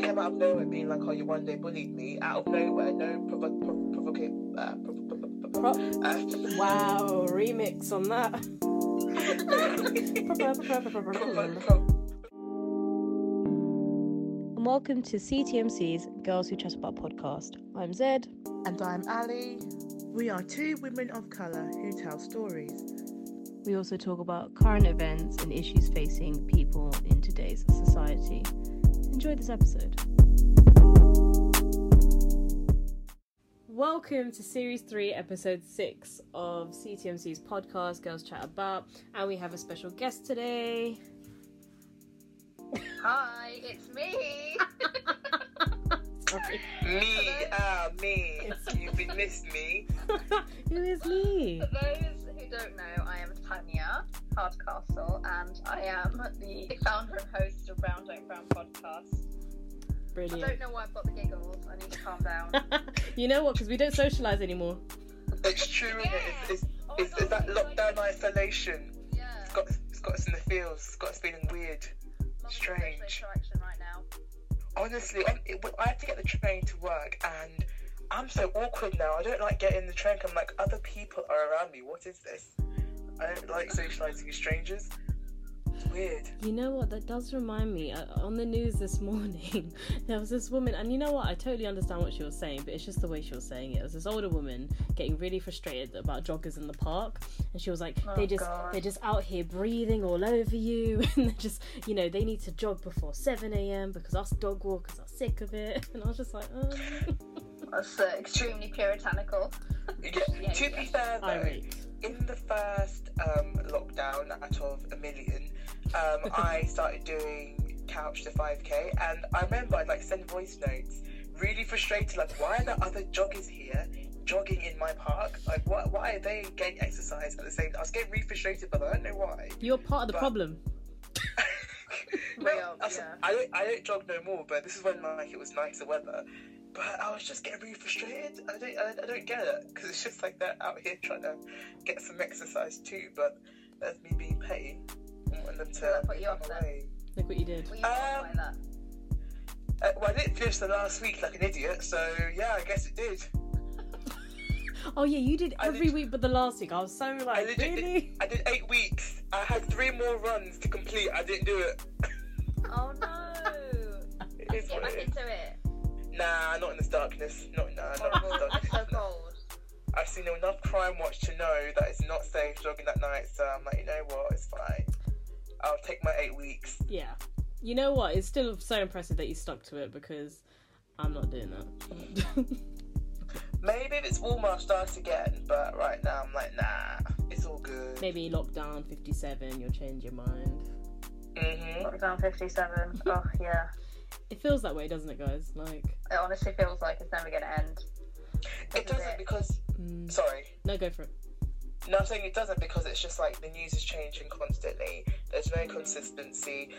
came out of nowhere being like, "Oh, you one day bullied me." Out of nowhere, no provo- prov- provocate. Uh, Pro- uh, wow, remix on that. prov- prov- And welcome to CTMC's Girls Who Chat About podcast. I'm Zed. And I'm Ali. We are two women of colour who tell stories. We also talk about current events and issues facing people in today's society. Enjoy this episode. Welcome to Series 3, Episode 6 of CTMC's podcast, Girls Chat About. And we have a special guest today. Hi, it's me. Sorry. me, ah, me. You've been missed me. Who is me? For those who don't know, I am Tanya Hardcastle, and I am the founder and host of Brown Don't Brown podcast. Brilliant. I don't know why I've got the giggles. I need to calm down. you know what? Because we don't socialize anymore. It's true, isn't it? It's, it's, Oh it's, God, it's that we lockdown like- isolation. Yeah. It's got, it's got us in the fields. It's got us feeling weird. Loving strange. social interaction right now. Honestly, I'm, it, I have to get the train to work, and I'm so awkward now. I don't like getting the train. I'm like, other people are around me. What is this? I don't like socializing with strangers. It's weird. You know what? That does remind me. Uh, on the news this morning, there was this woman, and you know what? I totally understand what she was saying, but it's just the way she was saying it. It was this older woman getting really frustrated about joggers in the park, and she was like, Oh, "They just, God. they're just out here breathing all over you, and they're just, you know, they need to jog before seven a.m. because us dog walkers are sick of it." And I was just like, oh. That's uh, extremely puritanical. Yeah, Yeah, to yeah. be fair, though, irate. In the first um, lockdown out of a million, um, I started doing couch to 5k, and I remember I'd like send voice notes, really frustrated, like why are there other joggers here jogging in my park? Like why, why are they getting exercise at the same? Time? I was getting really frustrated, but I don't know why. You're part of the But- problem. no, Real, I, was- yeah. I don't. I don't jog no more. But this is when like it was nicer weather. But I was just getting really frustrated. I don't. I, I don't get it because it's just like they're out here trying to get some exercise too. But there's me being petty. I want them to That put you off away. Look what you did. Were you um. Uh, well, I didn't finish the last week like an idiot. So yeah, I guess it did. Oh yeah, you did every lit- week but the last week. I was so I like, legit did- really? I did eight weeks. I had three more runs to complete. I didn't do it. Oh no! It is Get back it is. into it. Nah, not in this darkness. Not nah, not in Horrible. this It's so darkness. cold. I've seen enough crime watch to know that it's not safe jogging that night, so I'm like, you know what, it's fine. I'll take my eight weeks. Yeah. You know what? It's still so impressive that you stuck to it because I'm not doing that. Maybe if it's Walmart starts again, but right now I'm like, nah, it's all good. Maybe lockdown 57, you'll change your mind. hmm Lockdown 57. Oh, yeah. It feels that way, doesn't it, guys? Like, It honestly feels like it's never going to end. It doesn't because, mm, sorry, no, go for it. no, I'm saying it doesn't because it's just like the news is changing constantly. There's no consistency.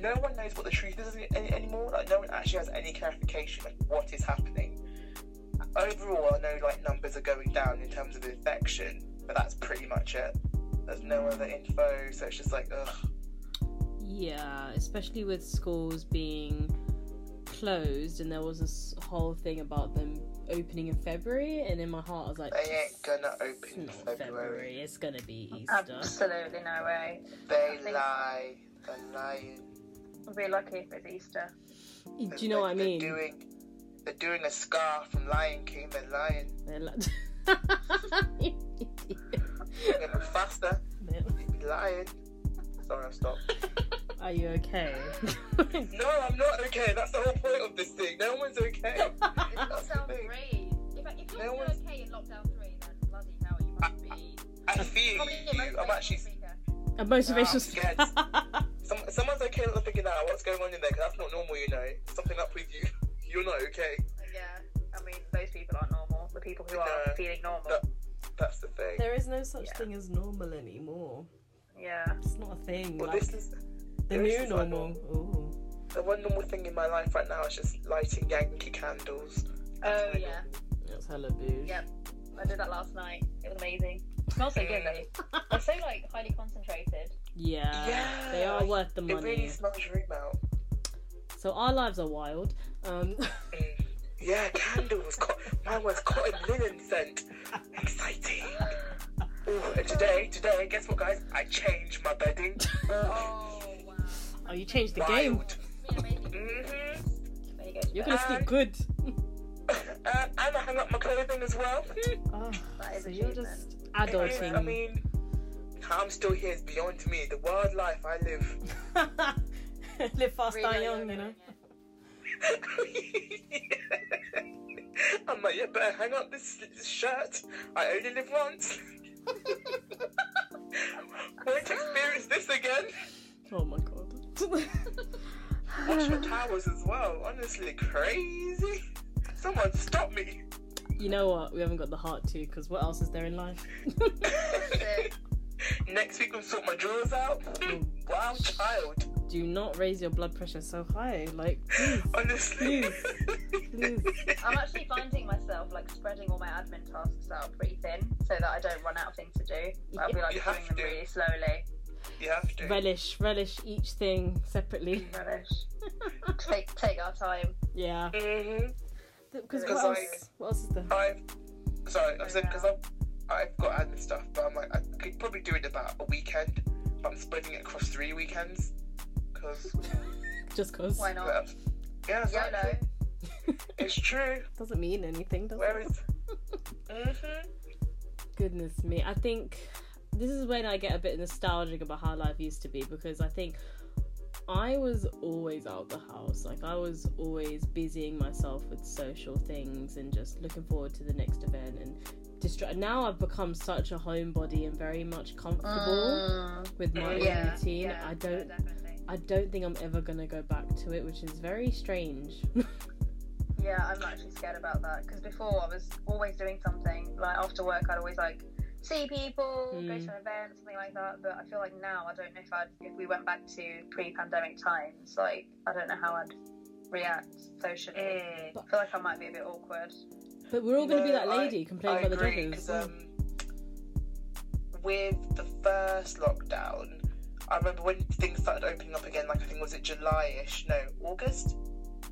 No one knows what the truth is any, anymore. Like no one actually has any clarification of what is happening. Overall, I know like numbers are going down in terms of infection, but that's pretty much it. There's no other info, so it's just like ugh. Yeah, especially with schools being closed, and there was this whole thing about them opening in February, and in my heart, I was like, They ain't gonna open in February. February, it's gonna be Easter. Absolutely no way. They lie. They're lying. I'll be lucky if it's Easter. Do you know what I They're mean? Doing, they're doing a scar from Lion King. They're lying. They're like- They're faster. They be lying. Sorry, I stopped. Are you okay? No, I'm not okay. That's the whole point of this thing. No one's okay. It That's sounds great. If, if you're No one's- okay in lockdown 3, then bloody hell, you must be. I feel Probably you. I'm actually. speaker. A motivational ah, I'm. Some, someone's okay not thinking that. What's going on in there? 'Cause that's not normal, you know. Something up with you. You're not okay. Yeah, I mean, those people aren't normal. The people who are feeling normal. That- That's the thing. there is no such Yeah. thing as normal anymore. Yeah. It's not a thing. Well, like, this is the this new is like normal. Ooh. the one normal thing in my life right now is just lighting Yankee candles. That's Oh, yeah. normal. That's hella bouge. Yep. I did that last night. It was amazing. It smells so good though. They're so like highly concentrated. Yeah, Yeah. they are worth the money. It money. really smells your room out. So our lives are wild. Um, Mm. Yeah, candles. Co- mine was cotton linen scent. Exciting. Ooh, and today, today, guess what, guys? I changed my bedding. Oh wow. oh, you changed the game. Wild. Yeah, maybe. hmm you You're gonna sleep good. Uh, and I hung up my clothing as well. Oh, That is so you're achievement. just I mean, how I'm still here is beyond me. The wild life I live. Live fast, die Really young, you know. it. I'm like, yeah, better hang up this, this shirt. I only live once. Won't experience this again. Oh my god. Wash your towels as well. Honestly, crazy. Someone stop me. you know what? We haven't got the heart to, because what else is there in life? Sick. Next week, I'll sort my drawers out. wow, child. Do not raise your blood pressure so high. Like, please, Honestly. please. I'm actually finding myself like spreading all my admin tasks out pretty thin so that I don't run out of things to do. I'll be like You doing them to. really slowly. you have to. relish, relish each thing separately. Relish. take take our time. Yeah. hmm Because Because, what else? like- What else is there? I've sorry, I said because I've I've got admin stuff, but I'm like I could probably do it about a weekend. But I'm splitting it across three weekends because Just cause. Why not? yeah, exactly. YOLO. It's true. Doesn't mean anything, does Where it? is? hmm Goodness me. I think this is when I get a bit nostalgic about how life used to be because I think I was always out of the house. Like I was always busying myself with social things and just looking forward to the next event and distra- now I've become such a homebody and very much comfortable Mm, with my yeah, routine. yeah, I don't definitely. I don't think I'm ever gonna go back to it, which is very strange. Yeah, I'm actually scared about that because before I was always doing something. Like after work, I'd always like see people, go Mm. to an event, something like that. But I feel like now I don't know if I'd if we went back to pre-pandemic times. Like I don't know how I'd react socially. Mm. I feel like I might be a bit awkward. But we're all gonna be No, that I- lady complaining I about the agree, joggers. 'cause, um, with the first lockdown, I remember when things started opening up again. Like I think was it July-ish? No, August.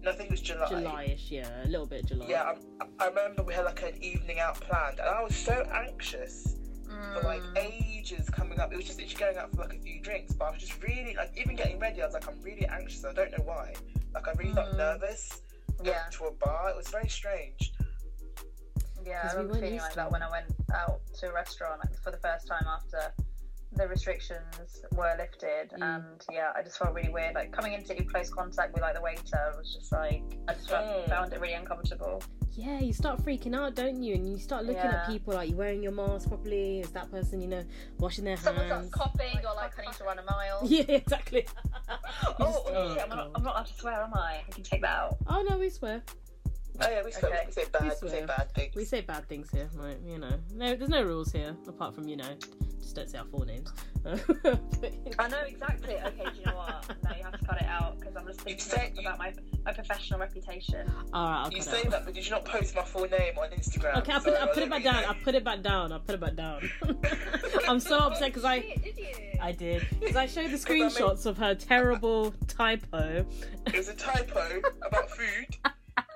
No, I think it was July. July-ish, yeah, a little bit July. Yeah, I, I remember we had like an evening out planned, and I was so anxious for like Mm. ages coming up. It was just literally going out for like a few drinks, but I was just really like even getting ready. I was like, I'm really anxious. I don't know why. Like I really felt Mm. nervous going Yeah, to a bar. It was very strange. Yeah. I we remember weren't feeling like that when I went out to a restaurant like, for the first time after the restrictions were lifted Mm. and yeah i just felt really weird like coming into close contact with like the waiter was just like i just Mm. found it really uncomfortable Yeah, you start freaking out, don't you? And you start looking at people like you wearing your mask properly. Is that person, you know, washing their someone hands? starts coughing or like i need to run a mile Yeah, exactly. Oh, just- oh, shit, I'm, not, I'm not allowed to swear am i i can take that out Oh no, we swear. Oh yeah, we, say we say bad, we, swear. say bad things. We say bad things here, right? You know, no, there's no rules here apart from you know, just don't say our full names. i know exactly okay do you know what no you have to cut it out because i'm just You thinking say- about my, my professional reputation All right, I'll you cut say it out. that, but did you not post my full name on Instagram? Okay, I'll put, So it, I'll put it back down. I'll put it back down. I'll put it back down. I'm so upset because I did you I did because I showed the 'Cause I made- screenshots of her terrible typo. It was a typo about food,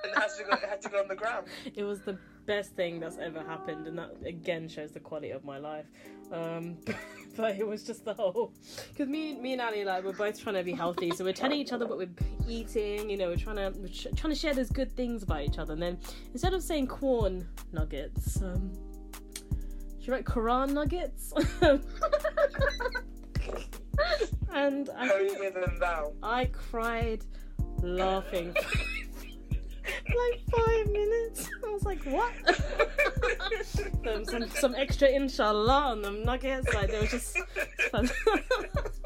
and it had to go. Had to go on the ground. It was the best thing that's ever happened, and that again shows the quality of my life. Um, but it was just the whole because me, me and Ali like we're both trying to be healthy, so we're telling each other what we're eating. You know, we're trying to we're tr- trying to share those good things about each other, and then instead of saying corn nuggets, um, she wrote Quran nuggets, and I Holier than thou. I cried laughing like five minutes. I was like, what? some, some, some extra inshallah on them nuggets. Like, they were just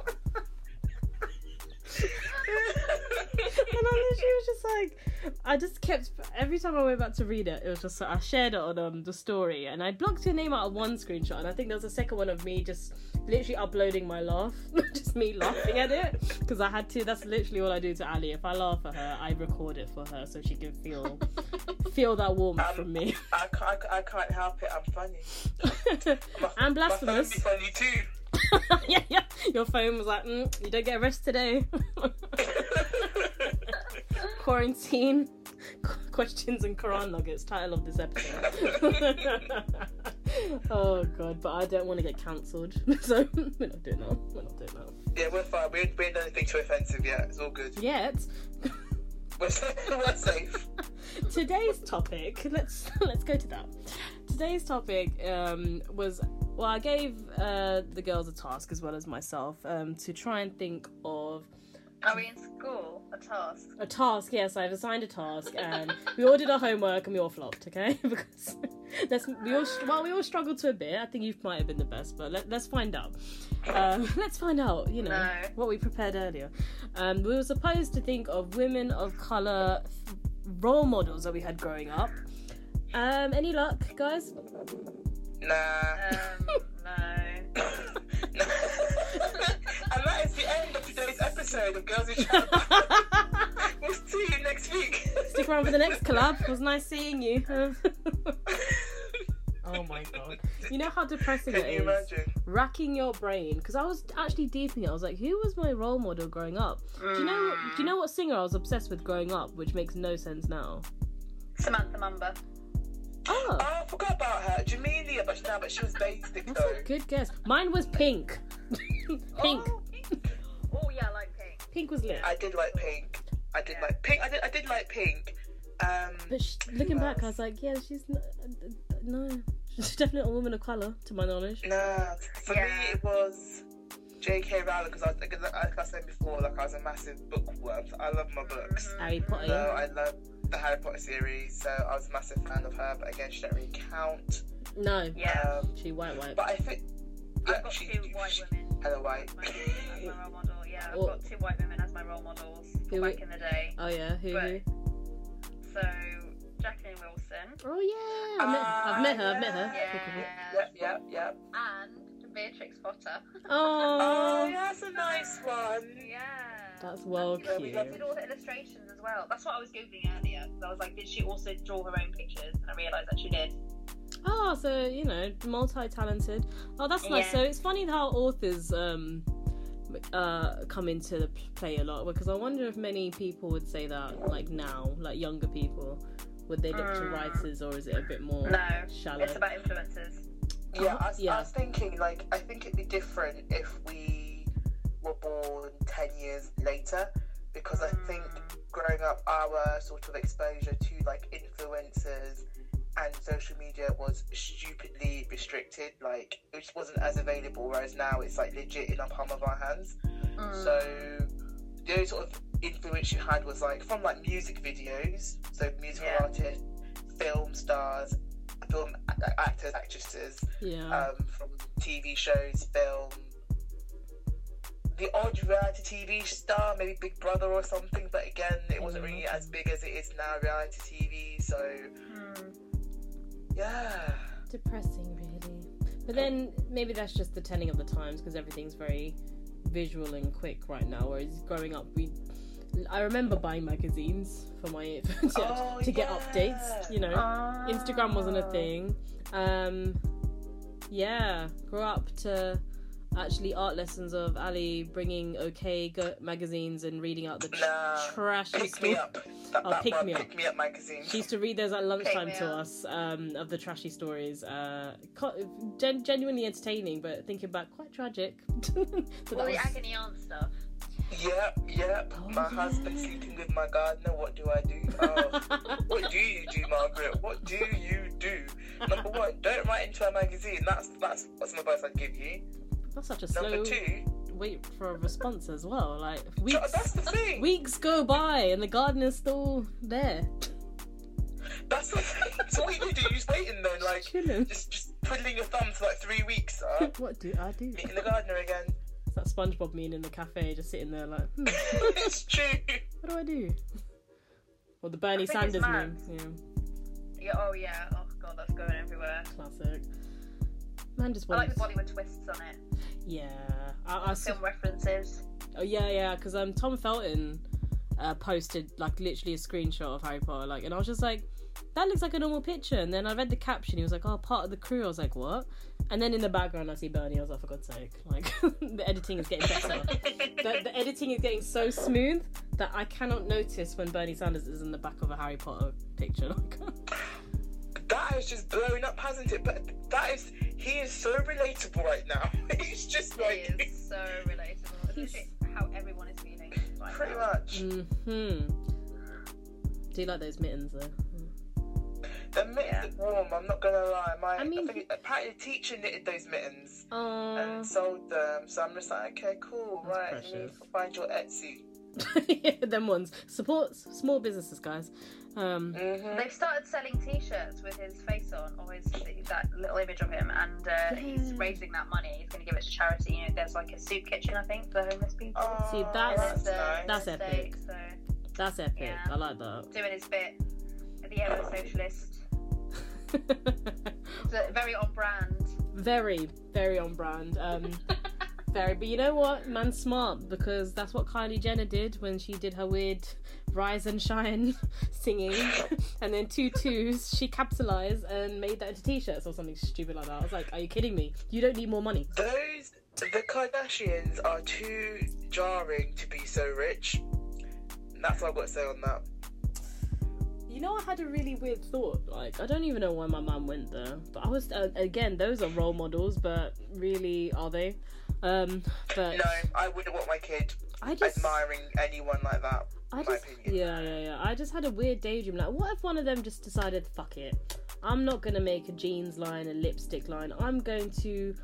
I literally was just like, I just kept every time I went back to read it, it was just I shared it on um, the story, and I blocked your name out of one screenshot, and I think there was a second one of me just literally uploading my laugh, just me laughing at it because I had to. That's literally all I do to Ali. If I laugh at her, I record it for her so she can feel feel that warmth Um, from me. I can't, I can't help it. I'm funny. My, I'm blasphemous. funny too. yeah, yeah. Your phone was like, mm, you don't get a rest today. Quarantine questions and Quran nuggets. Title of this episode. oh god, but I don't want to get cancelled, so we're not doing that. We're not doing that Yeah, we're fine. We we done anything too offensive yet. It's all good. yet. We're, we're safe. Today's topic. Let's let's go to that. Today's topic um, was well, I gave uh, the girls a task as well as myself um, to try and think of Are we in school? A task? a task. Yes, I've assigned a task, and we all did our homework and we all flopped. Okay, because let's we all well we all struggled to a bit. I think you might have been the best, but let, let's find out. Um, let's find out. You know No. what we prepared earlier. Um, we were supposed to think of women of color role models that we had growing up. Um, any luck, guys? Nah. Um, no. and that is the end of today's episode of Girls in Chat. we'll see you next week. Stick around for the next collab. It was nice seeing you. oh my god! You know how depressing Can it you is. imagine? racking your brain because I was actually deep in it. I was like, who was my role model growing up? Do you know? Do you know what singer I was obsessed with growing up, which makes no sense now? Samantha Mumba. Oh, Oh, I forgot about her. Jamelia, but no, but she was basic that's though. good guess. Mine was Pink. Pink. Oh, pink. Yeah, I like pink. Pink was lit. I did like Pink. I did like Pink. I did. I did like Pink. Um, But sh- looking back, I was like, yeah, she's n- no, she's definitely a woman of color, to my knowledge. nah. For Yeah. me, it was J.K. Rowling because I, was- because I- like I said before, like I was a massive bookworm. So I love my books. Mhm. Harry Potter. So I love the Harry Potter series. So I was a massive fan of her. But again, she didn't really count. No, Yeah. Um, she white white. but I think. Yeah, I've got she, two white she- women. Hello, white. as my, as my role model. Yeah, I've got two white women as my role models Who back we- in the day. Oh yeah, who? who? So, Jacqueline Wilson Oh yeah, I met, ah, I've met her. I've met her. Yeah. Yep, yep, yep. and Beatrix Potter. Oh, Oh, that's a nice one. Yeah. that's well Yeah, we cute. love Did all the illustrations as well. That's what I was googling earlier. 'cause I was like, did she also draw her own pictures? And I realised that she did. Oh, so you know, multi-talented. Oh, that's nice. Yeah. So it's funny how authors um uh come into the play a lot because I wonder if many people would say that like now, like younger people, would they look to Mm. writers or is it a bit more No, shallow? it's about influences. Yeah, I was, Yeah. I was thinking, like, I think it'd be different if we were born 10 years later, because I think growing up, our sort of exposure to, like, influencers and social media was stupidly restricted. Like, it just wasn't as available, whereas now it's, like, legit in the palm of our hands. Mm. So, the only sort of influence you had was, like, from, like, music videos, so musical Yeah. artists, film stars, film actors, actresses yeah. um, from TV shows, film. The odd reality TV star, maybe Big Brother or something, but again, it wasn't really as big as it is now, reality TV, so Mm. Yeah. Depressing, really. But then maybe that's just the telling of the times because everything's very visual and quick right now. Whereas growing up, we I remember buying magazines for my to, Oh, to get yeah. updates. You know, Instagram wasn't a thing. Um, yeah, grew up to actually art lessons of Ali bringing OK go- magazines and reading out the tr- Nah, trashy Pick me up. That, Oh, that Pick Me Up. Pick Me Up magazine. She used to read those at lunchtime to up. us um, of the trashy stories. Uh, co- gen- genuinely entertaining, but thinking back, quite tragic. But that All the agony aunt stuff. Yep, yep. Oh, my yeah. husband sleeping with my gardener. What do I do? Oh, what do you do, Margaret? What do you do? Number one, don't write into a magazine. That's that's what's my advice I'd give you. That's such a slow two, wait for a response as well. Like weeks, that's the thing. weeks go by and the gardener's still there, That's the thing. So what you do? You just waiting then, like chilling. just just twiddling your thumbs for like three weeks. Uh, what do I do? meeting the gardener again. It's that SpongeBob meme in the cafe, just sitting there like, hmm, it's true. what do I do? Or the Bernie I think it's Sanders mad. meme. Yeah, Yeah, oh yeah. Oh god, that's going everywhere. classic. I like the Bollywood twists on it. Yeah, I, I, Film references. Oh yeah, yeah, because um, Tom Felton uh, posted like literally a screenshot of Harry Potter, like, and I was just like, that looks like a normal picture. And then I read the caption. He was like, oh, part of the crew. I was like, what? And then in the background, I see Bernie. I was like, for God's sake, like the editing is getting better. the, the editing is getting so smooth that I cannot notice when Bernie Sanders is in the back of a Harry Potter picture. Like, That has just blown up, hasn't it? But that is, he is so relatable right now. He's just He like, is so relatable. It's how everyone is feeling right pretty now. much. hmm Do you like those mittens though? The mittens are warm. I'm not gonna lie. My, I I mean- think apparently the teacher knitted those mittens Oh, and sold them. So I'm just like, okay, cool, That's right. You need precious. to find your Etsy. yeah, them ones. Support small businesses, guys. Um, hmm They've started selling T-shirts with his face on, or his that little image of him, and uh, he's raising that money. He's going to give it to charity. You know, there's like a soup kitchen, I think, for homeless people. Oh, See, that's- that's the- nice. That's the epic. So that's epic. Yeah. I like that. doing his bit at the ever socialist. It's very on brand. very, very on brand. Um, very, but you know what? Man's smart because that's what Kylie Jenner did when she did her weird rise and shine singing, and then two twos. She capitalized and made that into t-shirts or something stupid like that. I was like, are you kidding me? You don't need more money. Those the Kardashians are too jarring to be so rich. That's what I've got to say on that. You know, I had a really weird thought. Like, I don't even know why my mum went there, but I was uh, again. Those are role models, but really, are they? Um, but No, I wouldn't want my kid I just, admiring anyone like that. I my just, opinion. yeah, yeah, yeah. I just had a weird daydream. Like, what if one of them just decided, fuck it, I'm not gonna make a jeans line, a lipstick line. I'm going to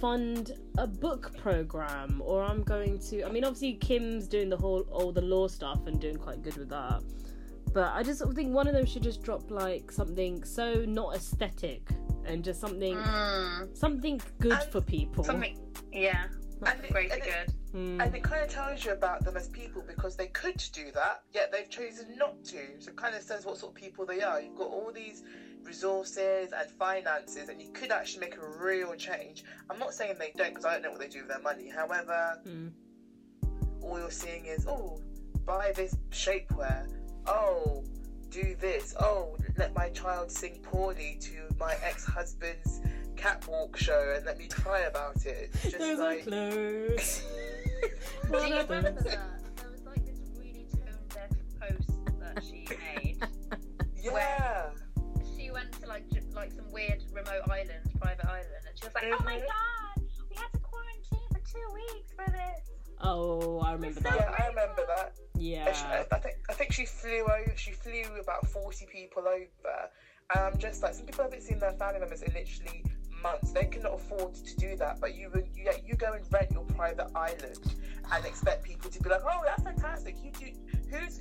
fund a book program, or I'm going to. I mean, obviously Kim's doing the whole all the law stuff and doing quite good with that. But I just sort of think one of them should just drop like something so not aesthetic and just something Mm, something good And for people. something, yeah, And it- greater and it- good. Mm. And it kind of tells you about them as people because they could do that, yet they've chosen not to. So it kind of says what sort of people they are. You've got all these resources and finances, and you could actually make a real change. I'm not saying they don't because I don't know what they do with their money. However, Mm. all you're seeing is, oh, buy this shapewear. Oh, do this. Oh, let my child sing poorly to my ex husband's catwalk show and let me cry about it. It's just Those like. are clothes. Do you remember that? There was like this really tone deaf post that she made. Yeah. She went to like j- like some weird remote island, private island, and she was like, "Oh my Mhm. god, we had to quarantine for two weeks for this." Oh, I remember that. Yeah. I remember that. Yeah. She- I, I think I think she flew over. She flew about forty people over. And I'm just like some people haven't seen their family members in literally months. They cannot afford to do that. But you you, yeah, you go and rent your private island and expect people to be like, oh, that's fantastic. You do who's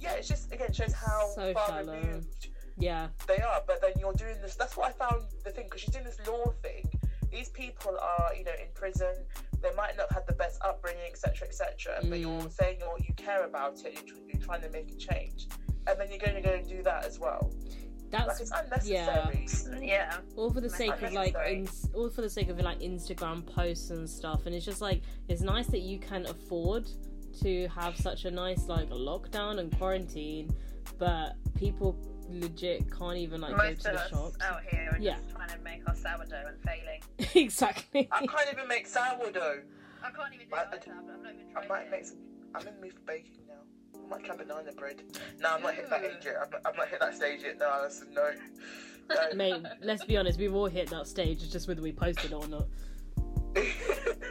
yeah. It's just again shows how So far shallow. removed Yeah. they are. But then you're doing this. That's what I found the thing because she's doing this law thing. These people are you know in prison. They might not have had the best upbringing, etc., etc. But Mm. you're saying you're, you care about it. You're, you're trying to make a change, and then you're going to go and do that as well. Like That's it's unnecessary. Yeah, all for the sake of like Unnecessary. ins- all for the sake of like Instagram posts and stuff and it's just like it's nice that you can afford to have such a nice like lockdown and quarantine but people legit can't even like most go of to the us shops out here are Yeah. just trying to make our sourdough and failing. exactly I can't even make sourdough. I can't even do I- it. I either, I've I've not even I might it. make some. I'm in the mood for baking now. I might try banana bread. No, I'm not hit that age yet. I'm not, I'm not hit that stage yet. No, that's no. no. mate let's be honest we've all hit that stage it's just whether we posted it or not True,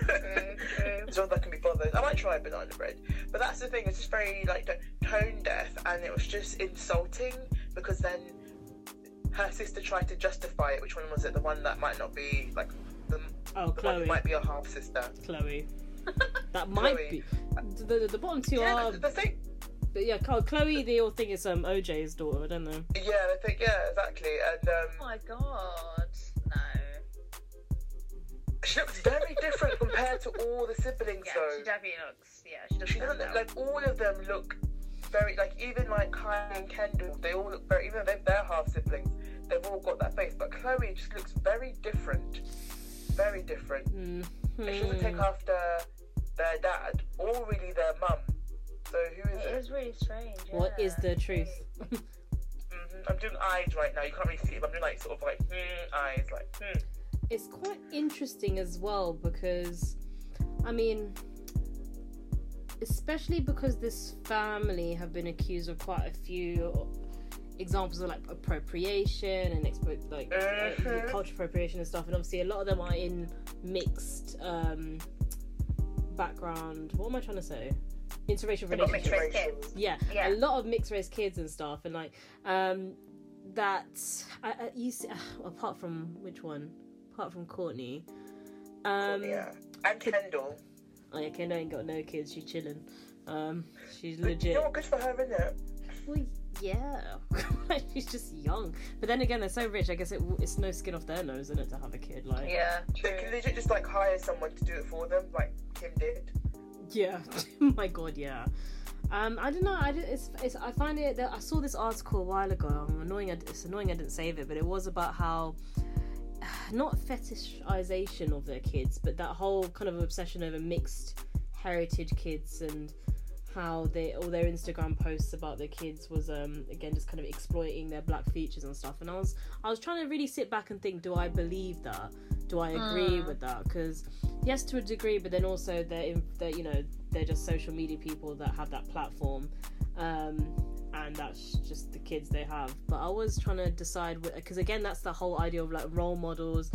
true. As long can be bothered. I might try banana bread. But that's the thing, it's just very like tone deaf and it was just insulting because then her sister tried to justify it. Which one was it? The one that might not be like the, oh the one who Khloe might be a half sister. Khloe that might Khloe. be the, the bottom two Yeah, are the, the thing. but yeah Khloe- Khloe they all think it's um OJ's daughter I don't know Yeah, I think yeah, exactly. And Oh um, my god, no. she looks very different compared to all the siblings. Yeah, though she definitely looks. Yeah, she doesn't. She doesn't stand look like all of them look very like even like Kylie and Kendall. They all look very even though they're, they're half siblings. They've all got that face, but Khloe just looks very different. Very different. mm. And She doesn't take after their dad or really their mum. So who is It it? is really strange. what is the truth hmm I'm doing eyes right now. You can't really see it, but I'm doing like sort of like hmm eyes, like hmm. it's quite interesting as well because I mean especially because this family have been accused of quite a few examples of like appropriation and expo- like uh, Mhm. culture appropriation and stuff and obviously a lot of them are in mixed um background what am I trying to say interracial mixed relationships race kids. yeah, Yeah. a lot of mixed race kids and stuff and like um that I, I, you see, apart from which one apart from kourtney um yeah, and Kendall. Oh yeah kendall ain't got no kids she's chilling um she's But legit You know what? Good for her, isn't it? well, yeah she's just young but then again they're so rich i guess it, it's no skin off their nose isn't it to have a kid like Yeah, They true. can legit just like hire someone to do it for them, like Kim did. Yeah, my god, yeah. Um, I don't know. I did, it's, it's I find it that I saw this article a while ago. I'm annoying. It's annoying I didn't save it, but it was about how not fetishization of their kids, but that whole kind of obsession over mixed heritage kids and how they all their Instagram posts about their kids was um again just kind of exploiting their black features and stuff. And I was I was trying to really sit back and think, do I believe that? Do I agree Mm. with that? Because yes, to a degree, but then also they're, in, they're you know they're just social media people that have that platform, um, and that's just the kids they have. But I was trying to decide because again, that's the whole idea of like role models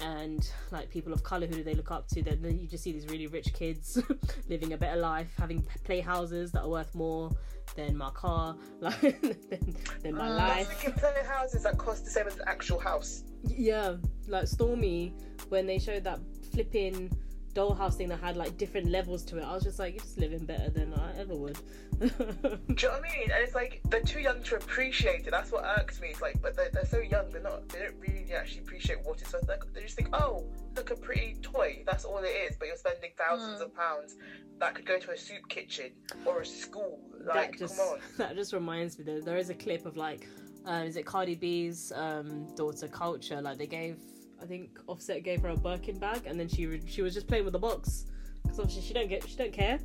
and like people of color who do they look up to then then you just see these really rich kids living a better life having playhouses that are worth more than my car like than, than my Mm. life That's thinking that cost the same as an actual house. yeah, like Stormi when they showed that flipping dollhouse thing that had like different levels to it. I was just like, you're just living better than I ever would. Do you know what I mean? And it's like they're too young to appreciate it. That's what irks me. It's like, but they're, they're so young. They're not. They don't really actually appreciate what it's. So they they just think, oh, look, a pretty toy. That's all it is. But you're spending thousands Mm. of pounds that could go to a soup kitchen or a school. that Like, just come on. that just reminds me. There, there is a clip of like, uh, is it Cardi B's um, daughter Kulture? Like they gave, I think Offset gave her a Birkin bag, and then she re- she was just playing with the box because obviously she don't get she don't care.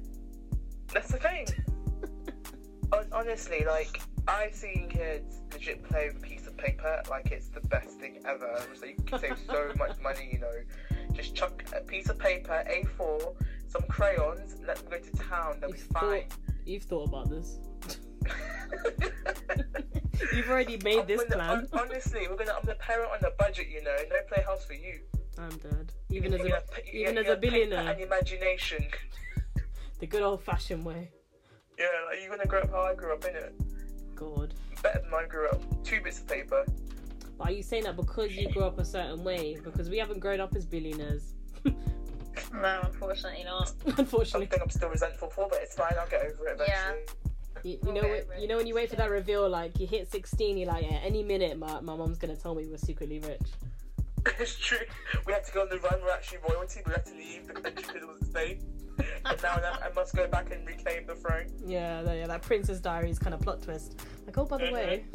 That's the thing. Honestly, like I've seen kids legit play with a piece of paper like it's the best thing ever. So you can save so much money, you know. Just chuck a piece of paper, A4, some crayons, let them go to town. They'll You've fine. thought, you've thought about this. You've already made I'm this gonna- plan. hon- honestly, we're gonna. I'm the parent on the budget, you know. No playhouse for you. I'm dead. Even as You're a gonna even you're as a gonna billionaire. and imagination. the good old fashioned way. Yeah, like you're gonna grow up how I grew up in it. God. Better than I grew up. Two bits of paper. But are you saying that because you grew up a certain way? Because we haven't grown up as billionaires. No, unfortunately not. Unfortunately. Something I'm still resentful for, but it's fine. I'll get over it Yeah. Eventually. You, you know get what, you know when you wait for that reveal, like you hit sixteen, you're like, yeah, any minute my, my mom's gonna tell me we're secretly rich. it's true. We had to go on the run. We're actually royalty. We had to leave the country because it wasn't safe. And now I I must go back and reclaim the throne. Yeah, that, yeah, that Princess Diaries kind of plot twist. Like, oh by the mm-hmm. way.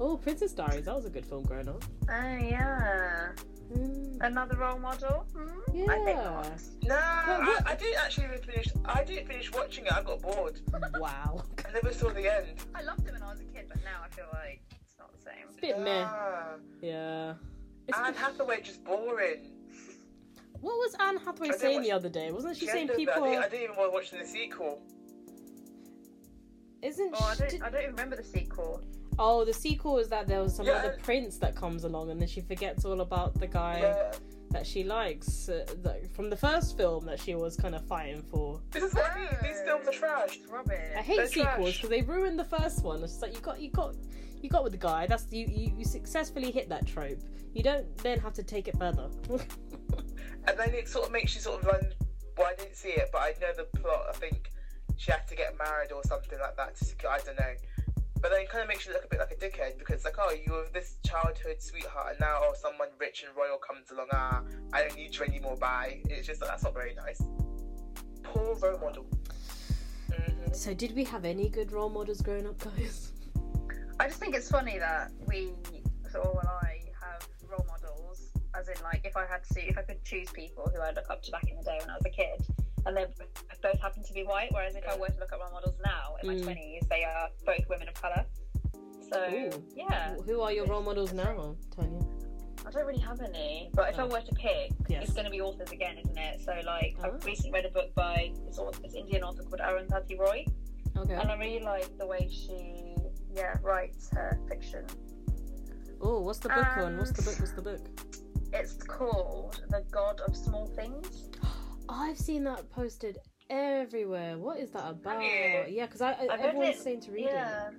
Oh, Princess Diaries, that was a good film growing up. Oh yeah, Mm, another role model. Hmm? I think yeah. not. No, I, I didn't actually even finish. I didn't finish watching it. I got bored. Wow. I never saw the end. I loved it when I was a kid, but now I feel like it's not the same. Bit meh. Ah, Yeah. It's Anne Hathaway just boring. What was Anne Hathaway saying the other day? Wasn't she She saying people? I, didn't, I didn't even want to watch the sequel. Isn't Oh, I don't, did- I don't even remember the sequel. Oh, the sequel is that there was some Yeah. other prince that comes along, and then she forgets all about the guy Yeah. that she likes uh, that, from the first film that she was kind of fighting for. This is what I mean. These films are trash. Rubbish. I hate They're sequels because they ruined the first one. It's just like you got, you got, you got with the guy. That's you, you, you successfully hit that trope. You don't then have to take it further. And then it sort of makes you sort of run. Well, I didn't see it, but I know the plot. I think she had to get married or something like that. To, secure- I don't know. But then it kind of makes you look a bit like a dickhead because, like, oh, you were this childhood sweetheart, and now, oh, someone rich and royal comes along. Ah, I don't need you anymore. Bye. It's just that that's not very nice. Poor role model. hmm so, did we have any good role models growing up, guys? I just think it's funny that we, so well, I have role models, as in like if I had to, if I could choose people who I look up to back in the day when I was a kid, and they both happen to be white. Whereas if I were to look at role models now in my Mm. twenties, they are both women of color. So Ooh. yeah, Who are your role models now, Tanya? I don't really have any, but if I Oh. were to pick, Yes. it's going to be authors again, isn't it? So like, Oh. I've recently read a book by this, author, this Indian author called Arundhati Roy, Okay. and I really like the way she yeah writes her fiction. Oh, what's the book on? What's the book? What's the book? It's called The God of Small Things. I've seen that posted everywhere. What is that about? you? Yeah, because I, I everyone's it- saying to read Yeah.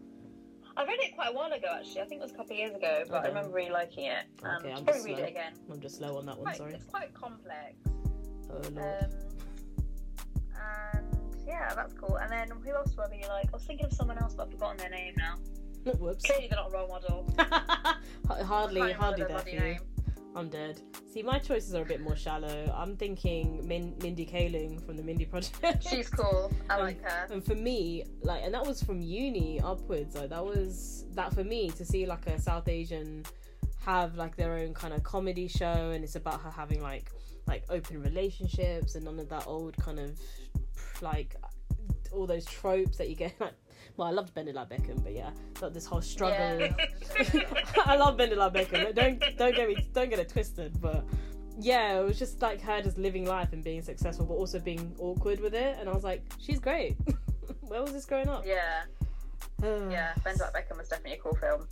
I read it quite a while ago, actually. I think it was a couple of years ago, but Okay. I remember really liking it. Um, Okay, I'm I'll just probably read slow. it again. I'm just slow on that one. Quite, Sorry. it's quite complex. Oh lord. Um, and yeah, that's cool. And then who else were really like? I was thinking of someone else, but I've forgotten their name now. Whoops. Clearly, they're not a role model. hardly, hardly there their for you. name. I'm dead. See, my choices are a bit more shallow. I'm thinking Min- Mindy Kaling from the Mindy Project. She's cool. I like her. And for me, like, and that was from uni upwards. Like, that was that for me to see like a South Asian have like their own kind of comedy show, and it's about her having like like open relationships and none of that old kind of like all those tropes that you get. Like, well, I loved Bending Like Beckham, but yeah, like this whole struggle. Yeah. I love Bending Like Beckham. Don't don't get me don't get it twisted, but yeah, it was just like her just living life and being successful, but also being awkward with it. And I was like, she's great. Where was this growing up? yeah, yeah. Bend Like Beckham was definitely a cool film.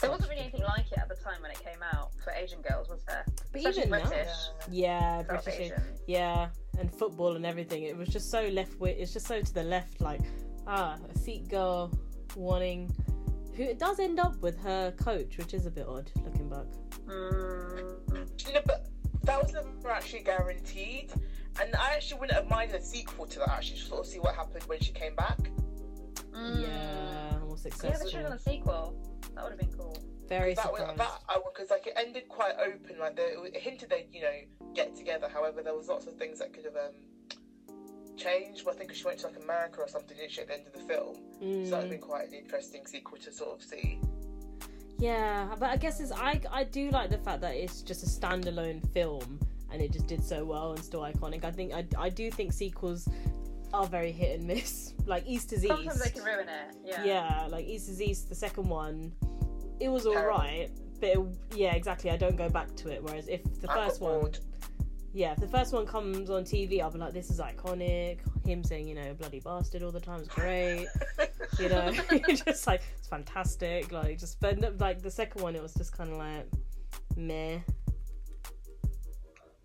There wasn't really anything like it at the time when it came out for Asian girls, was there? But Especially even now, British. yeah, British, Asian. yeah, and football and everything. It was just so left wing. It's just so to the left, like ah, a Sikh girl wanting. Who it does end up with her coach, which is a bit odd looking back. Mm, No, but that was never actually guaranteed. And I actually wouldn't have minded a sequel to that, actually, to sort of see what happened when she came back. mm. Yeah, more Yeah, they successful. should have done a sequel. That would have been cool. Very that was surprised. that I because like it ended quite open, like the, it hinted they'd you know get together. However, there was lots of things that could have um changed. But I think she went to like America or something, didn't she, at the end of the film? So that would Mm. been quite an interesting sequel to sort of see. Yeah, but I guess it's I I do like the fact that it's just a standalone film and it just did so well and still iconic. I think I I do think sequels are very hit and miss. Like East is Sometimes East. they can ruin it. Yeah. yeah. like East is East. The second one, it was all Terrible. right, but it, yeah, exactly. I don't go back to it. Whereas if the I first one, bored. Yeah, if the first one comes on TV, I'll be like, this is iconic. Him saying, you know, bloody bastard all the time is great. you know, just like it's fantastic. Like just, but like the second one, it was just kind of like meh.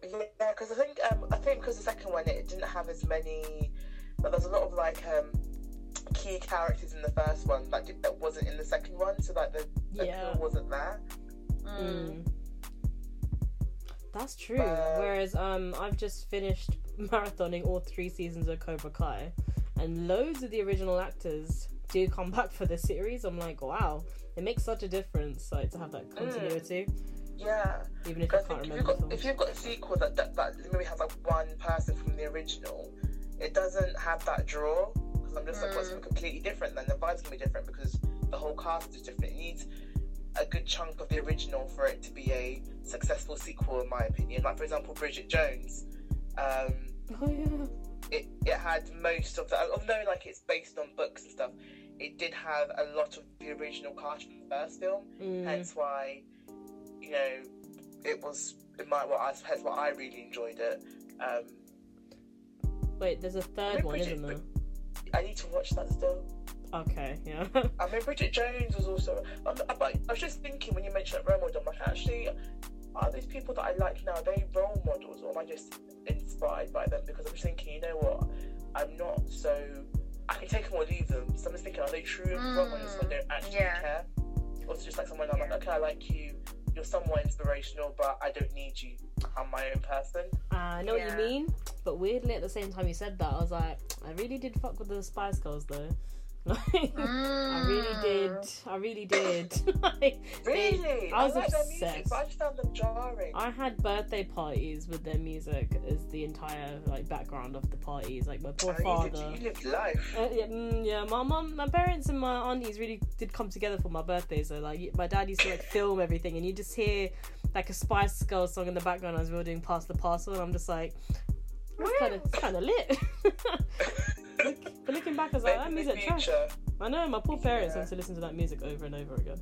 Yeah, because I think um, I think because the second one it didn't have as many. But there's a lot of like um, key characters in the first one like that wasn't in the second one, so like the the Yeah. appeal wasn't there. Mm. Mm. That's true. Uh, Whereas um, I've just finished marathoning all three seasons of Cobra Kai, and loads of the original actors do come back for the series. I'm like, wow, it makes such a difference, like to have that continuity, Yeah. even if I can't if you've, remember. got, if you've got a sequel that, that, that maybe has like one person from the original, it doesn't have that draw. Because I'm just like, what's Mm. completely different? Then the vibe's gonna be different because the whole cast is different. It needs a good chunk of the original for it to be a successful sequel, in my opinion. Like for example, Bridget Jones. Um, Oh yeah. it, it had most of the although like it's based on books and stuff it did have a lot of the original cast from the first film Mm. hence why you know it was in my what I hence why I really enjoyed it um Wait, there's a third one, Bridget- isn't there? I need to watch that still Okay, yeah. I mean Bridget Jones was also I'm, I, but I was just thinking when you mentioned that role model I'm like actually are these people that I like now are they role models or am I just inspired by them? Because I'm just thinking you know what I'm not so I can take them or leave them. So I'm just thinking are they true role models so I don't actually yeah. care? Or it's just like someone I'm like okay I like you. You're somewhat inspirational but I don't need you. I'm my own person. Uh, I know what you mean, but weirdly at the same time you said that, I was like, I really did fuck with the Spice Girls though. Like, I really did. I really did. like, really I was like their music obsessed. but I just found them jarring I had birthday parties with their music as the entire like background of the parties. Like my poor Oh, you, father. you lived life Uh, yeah, mm, yeah, my mum, my parents, and my aunties really did come together for my birthday. So like, my dad used to like film everything, and you just hear like a Spice Girls song in the background as we were doing "Pass the Parcel," and I'm just like, it's kind of, kind of lit. But looking back, I was like, that music trash. I know my poor parents Yeah. have to listen to that music over and over again.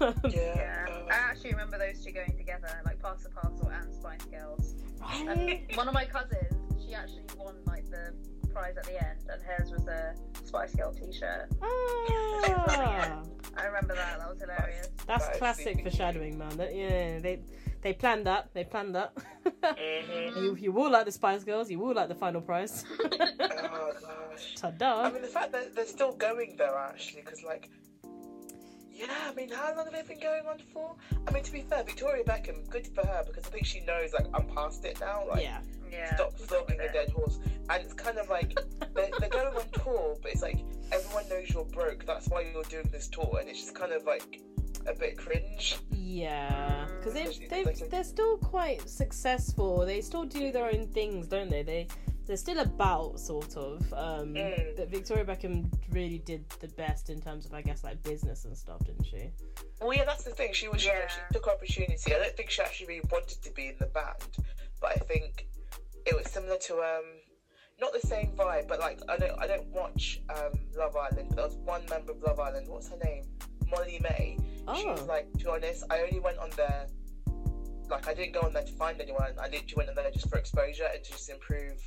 Yeah. Yeah, I actually remember those two going together, like Parcel Parcel and Spice Girls. Right? And one of my cousins, she actually won like the prize at the end, and hers was a Spice Girl T-shirt. Ah, I remember that. That was hilarious. that's Right, classic CPG. foreshadowing, man. That, yeah, they they planned that. They planned that. mhm. you you will like the Spice Girls. You will like the final prize. Oh gosh. Ta-da! I mean, the fact that they're still going though, actually, because like, yeah, I mean, how long have they been going on for? I mean, to be fair, Victoria Beckham, good for her because I think she knows like I'm past it now. Like, yeah, Yeah. stop flogging a dead horse. And it's kind of like they're, they're going on tour, but it's like everyone knows you're broke. That's why you're doing this tour, and it's just kind of like a bit cringe. yeah. Because they if they they- they're still quite successful. They still do their own things, don't they? They they're still about sort of. Um, Mm. But Victoria Beckham really did the best in terms of, I guess, like business and stuff, didn't she? Well, yeah, that's the thing. She was Yeah. she took opportunity. I don't think she actually really wanted to be in the band, but I think it was similar to um, not the same vibe, but like I don't I don't watch um Love Island. But there was one member of Love Island. What's her name? Molly-Mae. She was Oh. like, to be honest, I only went on there. Like I didn't go on there to find anyone. I literally went on there just for exposure and to just improve,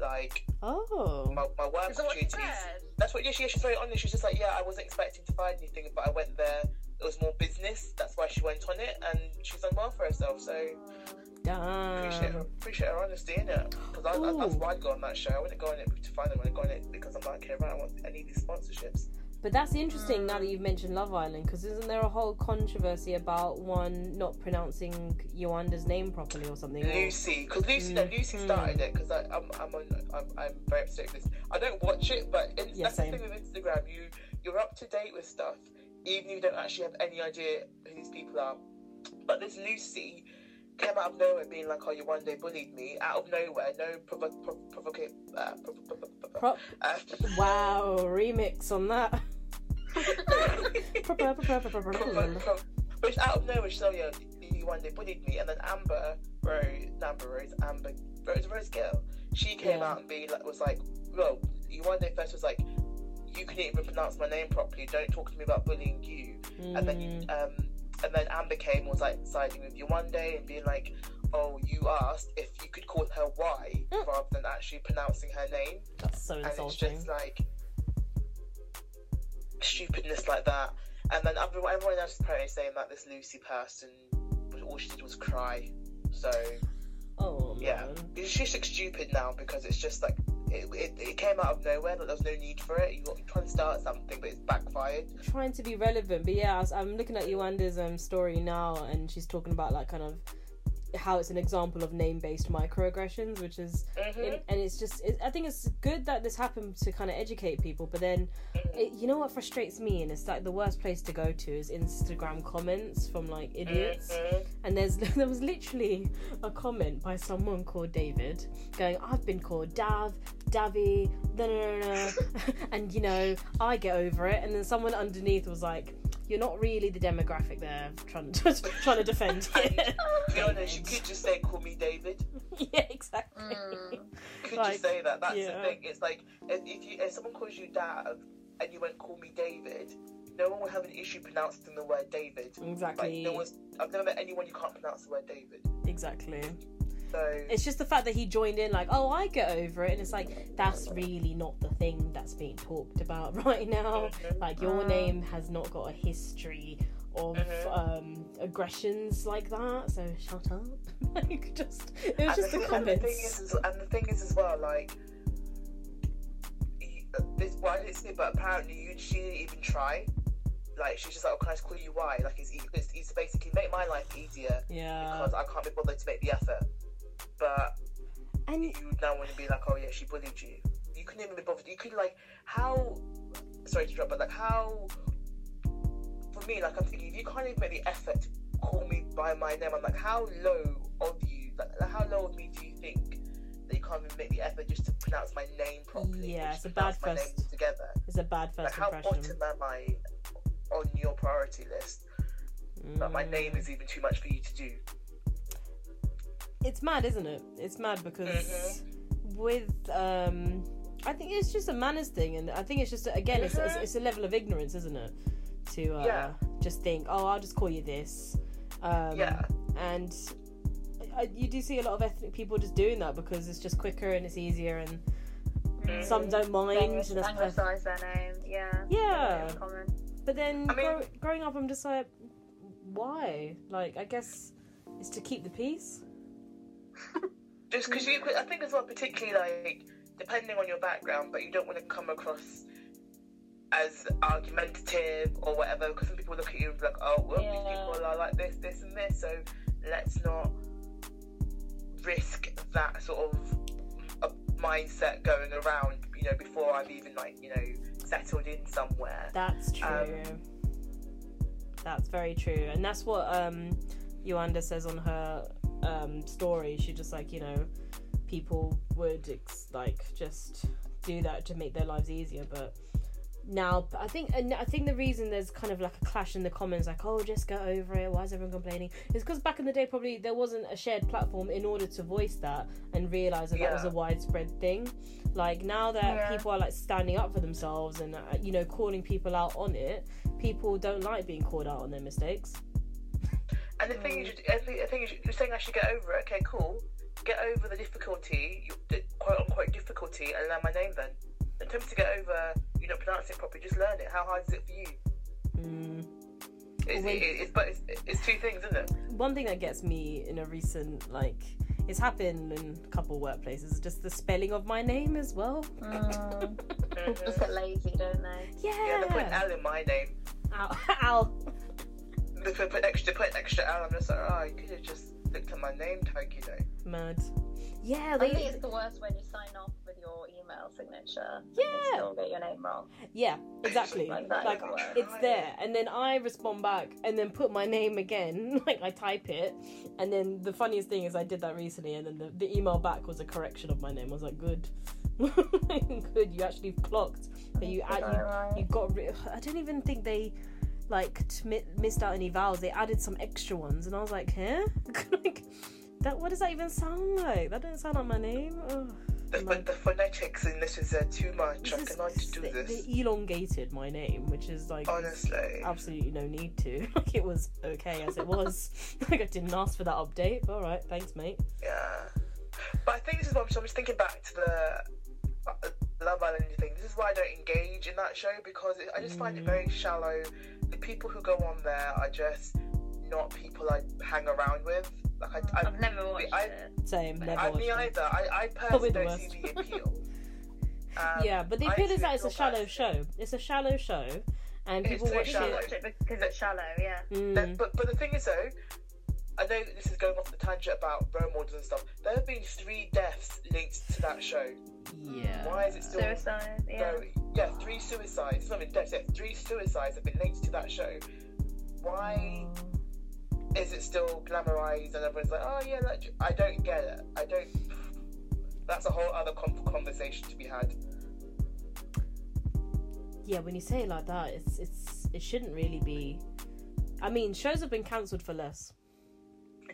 like Oh. my, my work Is that what opportunities. That's what yeah, she, she's very honest. She's just like, yeah, I wasn't expecting to find anything, but I went there. It was more business. That's why she went on it, and she's done well for herself. So appreciate her, appreciate her honesty in it. Because I, I, that's why I'd go on that show. I wouldn't go on it to find them. I go on it because I'm like, okay, right, I want any of these sponsorships. But that's interesting now that you've mentioned Love Island, because isn't there a whole controversy about one not pronouncing Yewande's name properly or something? Lucy, because Lucy, no, Lucy Mm. started it because I'm, I'm on, I'm, I'm very upset with this. I don't watch it, but it's, Yeah, that's same. the thing with Instagram. You, you're up to date with stuff, even if you don't actually have any idea who these people are. But this Lucy came out of nowhere, being like, "Oh, Yewande bullied me," out of nowhere, no provo- pro- provoca- uh, pro- pro- pro- pro- Pro- uh, wow, remix on that. Which out of nowhere, "Yo, Yewande bullied me," and then Amber Rose, Amber Rose, Amber Rose, Rose Girl, she came Yeah. out and be like, was like, "Well, Yewande first was like." You couldn't even pronounce my name properly. Don't talk to me about bullying you. And then, you, Mm, um, and then Amber came was like siding with Yewande and being like, "Oh, you asked if you could call her Y Mm. rather than actually pronouncing her name." that's so and it's insulting. just like stupidness like that. And then everyone, everyone else is apparently saying that this Lucy person, all she did was cry. So Oh man. yeah, she just looks stupid now because it's just like it, it, it came out of nowhere. Like there was no need for it. You, you're trying to start something, but it's backfired. trying to be relevant. But yeah, I I'm looking at Yewande's um, story now, and she's talking about like kind of how it's an example of name-based microaggressions, which is, hmm it, and it's just, it, I think it's good that this happened to kind of educate people. But then, it, you know what frustrates me, and it's like the worst place to go to is Instagram comments from like idiots. Mhm. And there's there was literally a comment by someone called David going, I've been called Dav, Davy, da, da, da, da," and you know, I get over it. And then someone underneath was like, You're not really the demographic there trying to trying to defend it. To be honest, you could just say, "Call me David." yeah, exactly. Mm. You could Like, just say that. That's yeah. the thing. It's like if, if you if someone calls you Dav and you went, "Call me David," no one will have an issue pronouncing the word David. Like Exactly. no one's. I've never met anyone you can't pronounce the word David. Exactly. So It's just the fact that he joined in, like, oh, I get over it, and it's like that's really not the thing that's being talked about right now. Mhm. Like your Mm. name has not got a history of Mhm. um, aggressions like that. So shut up. like just it was and just the, the thing, and the comments. thing is, as- and the thing is as well, like you- uh, this. Well, I didn't see, it, but apparently you she didn't even try. Like she's just like, oh, can I just call you why? Like it's, e- it's, it's basically make my life easier yeah. because I can't be bothered to make the effort. But And you now want to be like, oh yeah, she bullied you. You couldn't even be bothered. You could like how. Sorry to interrupt, but like how. For me, like I'm thinking, if you can't even make the effort to call me by my name, I'm like, how low of you? Like, like, how low of me do you think that you can't even make the effort just to pronounce my name properly? Yeah, it's a bad my first- together. it's a bad Like first how impression. bottom am I on your priority list? That my Mm. name is even too much for you to do. It's mad, isn't it? It's mad because Mhm. with um I think it's just a manners thing, and I think it's just again, it's, it's, it's a level of ignorance, isn't it? To uh, Yeah. just think, oh, I'll just call you this. Um, Yeah. And I, you do see a lot of ethnic people just doing that because it's just quicker and it's easier, and Mm. some don't mind. Anglic- And that's their name, yeah. Yeah. But then I mean- grow, growing up, I'm just like, why? Like, I guess it's to keep the peace. Just because you, I think as well, particularly like depending on your background, but you don't want to come across as argumentative or whatever. Because some people look at you and be like, "Oh, well, these people are like this, this, and this." So let's not risk that sort of a mindset going around. You know, before I've even like you know settled in somewhere. That's true. Um, that's very true, and that's what um, Yewande says on her um, story. She just like you know, people would ex- like just do that to make their lives easier, but now I think and I think the reason there's kind of like a clash in the comments, like oh just get over it. Why is everyone complaining? Is because back in the day probably there wasn't a shared platform in order to voice that and realize that that was a widespread thing. Like now that Yeah. people are like standing up for themselves and uh, you know calling people out on it, people don't like being called out on their mistakes. And the thing is, you- I think, I think you're saying I should get over it. Okay, cool. Get over the difficulty, the quote unquote difficulty, and learn my name then. In terms to get over, you not pronouncing it properly, just learn it. How hard is it for you? Mm. It's, Well, it, it's, but it's, it's two things, isn't it? One thing that gets me in a recent like it's happened in a couple workplaces, just the spelling of my name as well. Mm. People just get lazy, don't they? Yeah, they put an L in my name. Ow. Ow. They put, put extra, put an extra L. I'm just like, oh, I could have just looked at my name tag, you know. Mad. Yeah, I think it's the worst when you sign off with your email signature. Yeah. you still get your name wrong. Yeah, exactly. Like Like the it's there, and then I respond back, and then put my name again. Like I type it, and then the funniest thing is I did that recently, and then the, the email back was a correction of my name. I was like, good, good. You actually clocked that you That's add all you, you got. Ri- I don't even think they like t- missed out any vowels. They added some extra ones, and I was like, huh? like that. What does that even sound like? That doesn't sound like my name. Ugh. The, Like- the phonetics in this is uh, too much. I This is- cannot do they, this. they elongated my name, which is like Honestly. absolutely no need to. Like it was okay as it was. like I didn't ask for that update. All right, thanks, mate. Yeah. But I think this is what I'm just thinking back to the uh, Love Island thing. This is why I don't engage in that show because it, I just find it very shallow. The people who go on there are just not people I hang around with. Like I, I, I've never watched I- it. Same, never. I, watched me it. either. I, I personally don't see the appeal. Um, yeah, but the appeal is that it's a shallow personally. show. It's a shallow show, and It's people too watch it. watch it because it's shallow, yeah. Mm, That- but but the thing is though, I know this is going off the tangent about role models and stuff. There have been three deaths linked to that show. Yeah. Why is it still Suicide, yeah. No, yeah, three suicides. It's not even deaths. Yeah, three suicides have been linked to that show. Why is it still glamorized and everyone's like, oh yeah, that, I don't get it. I don't. That's a whole other con- conversation to be had. Yeah, when you say it like that, it's it's it shouldn't really be. I mean, shows have been cancelled for less.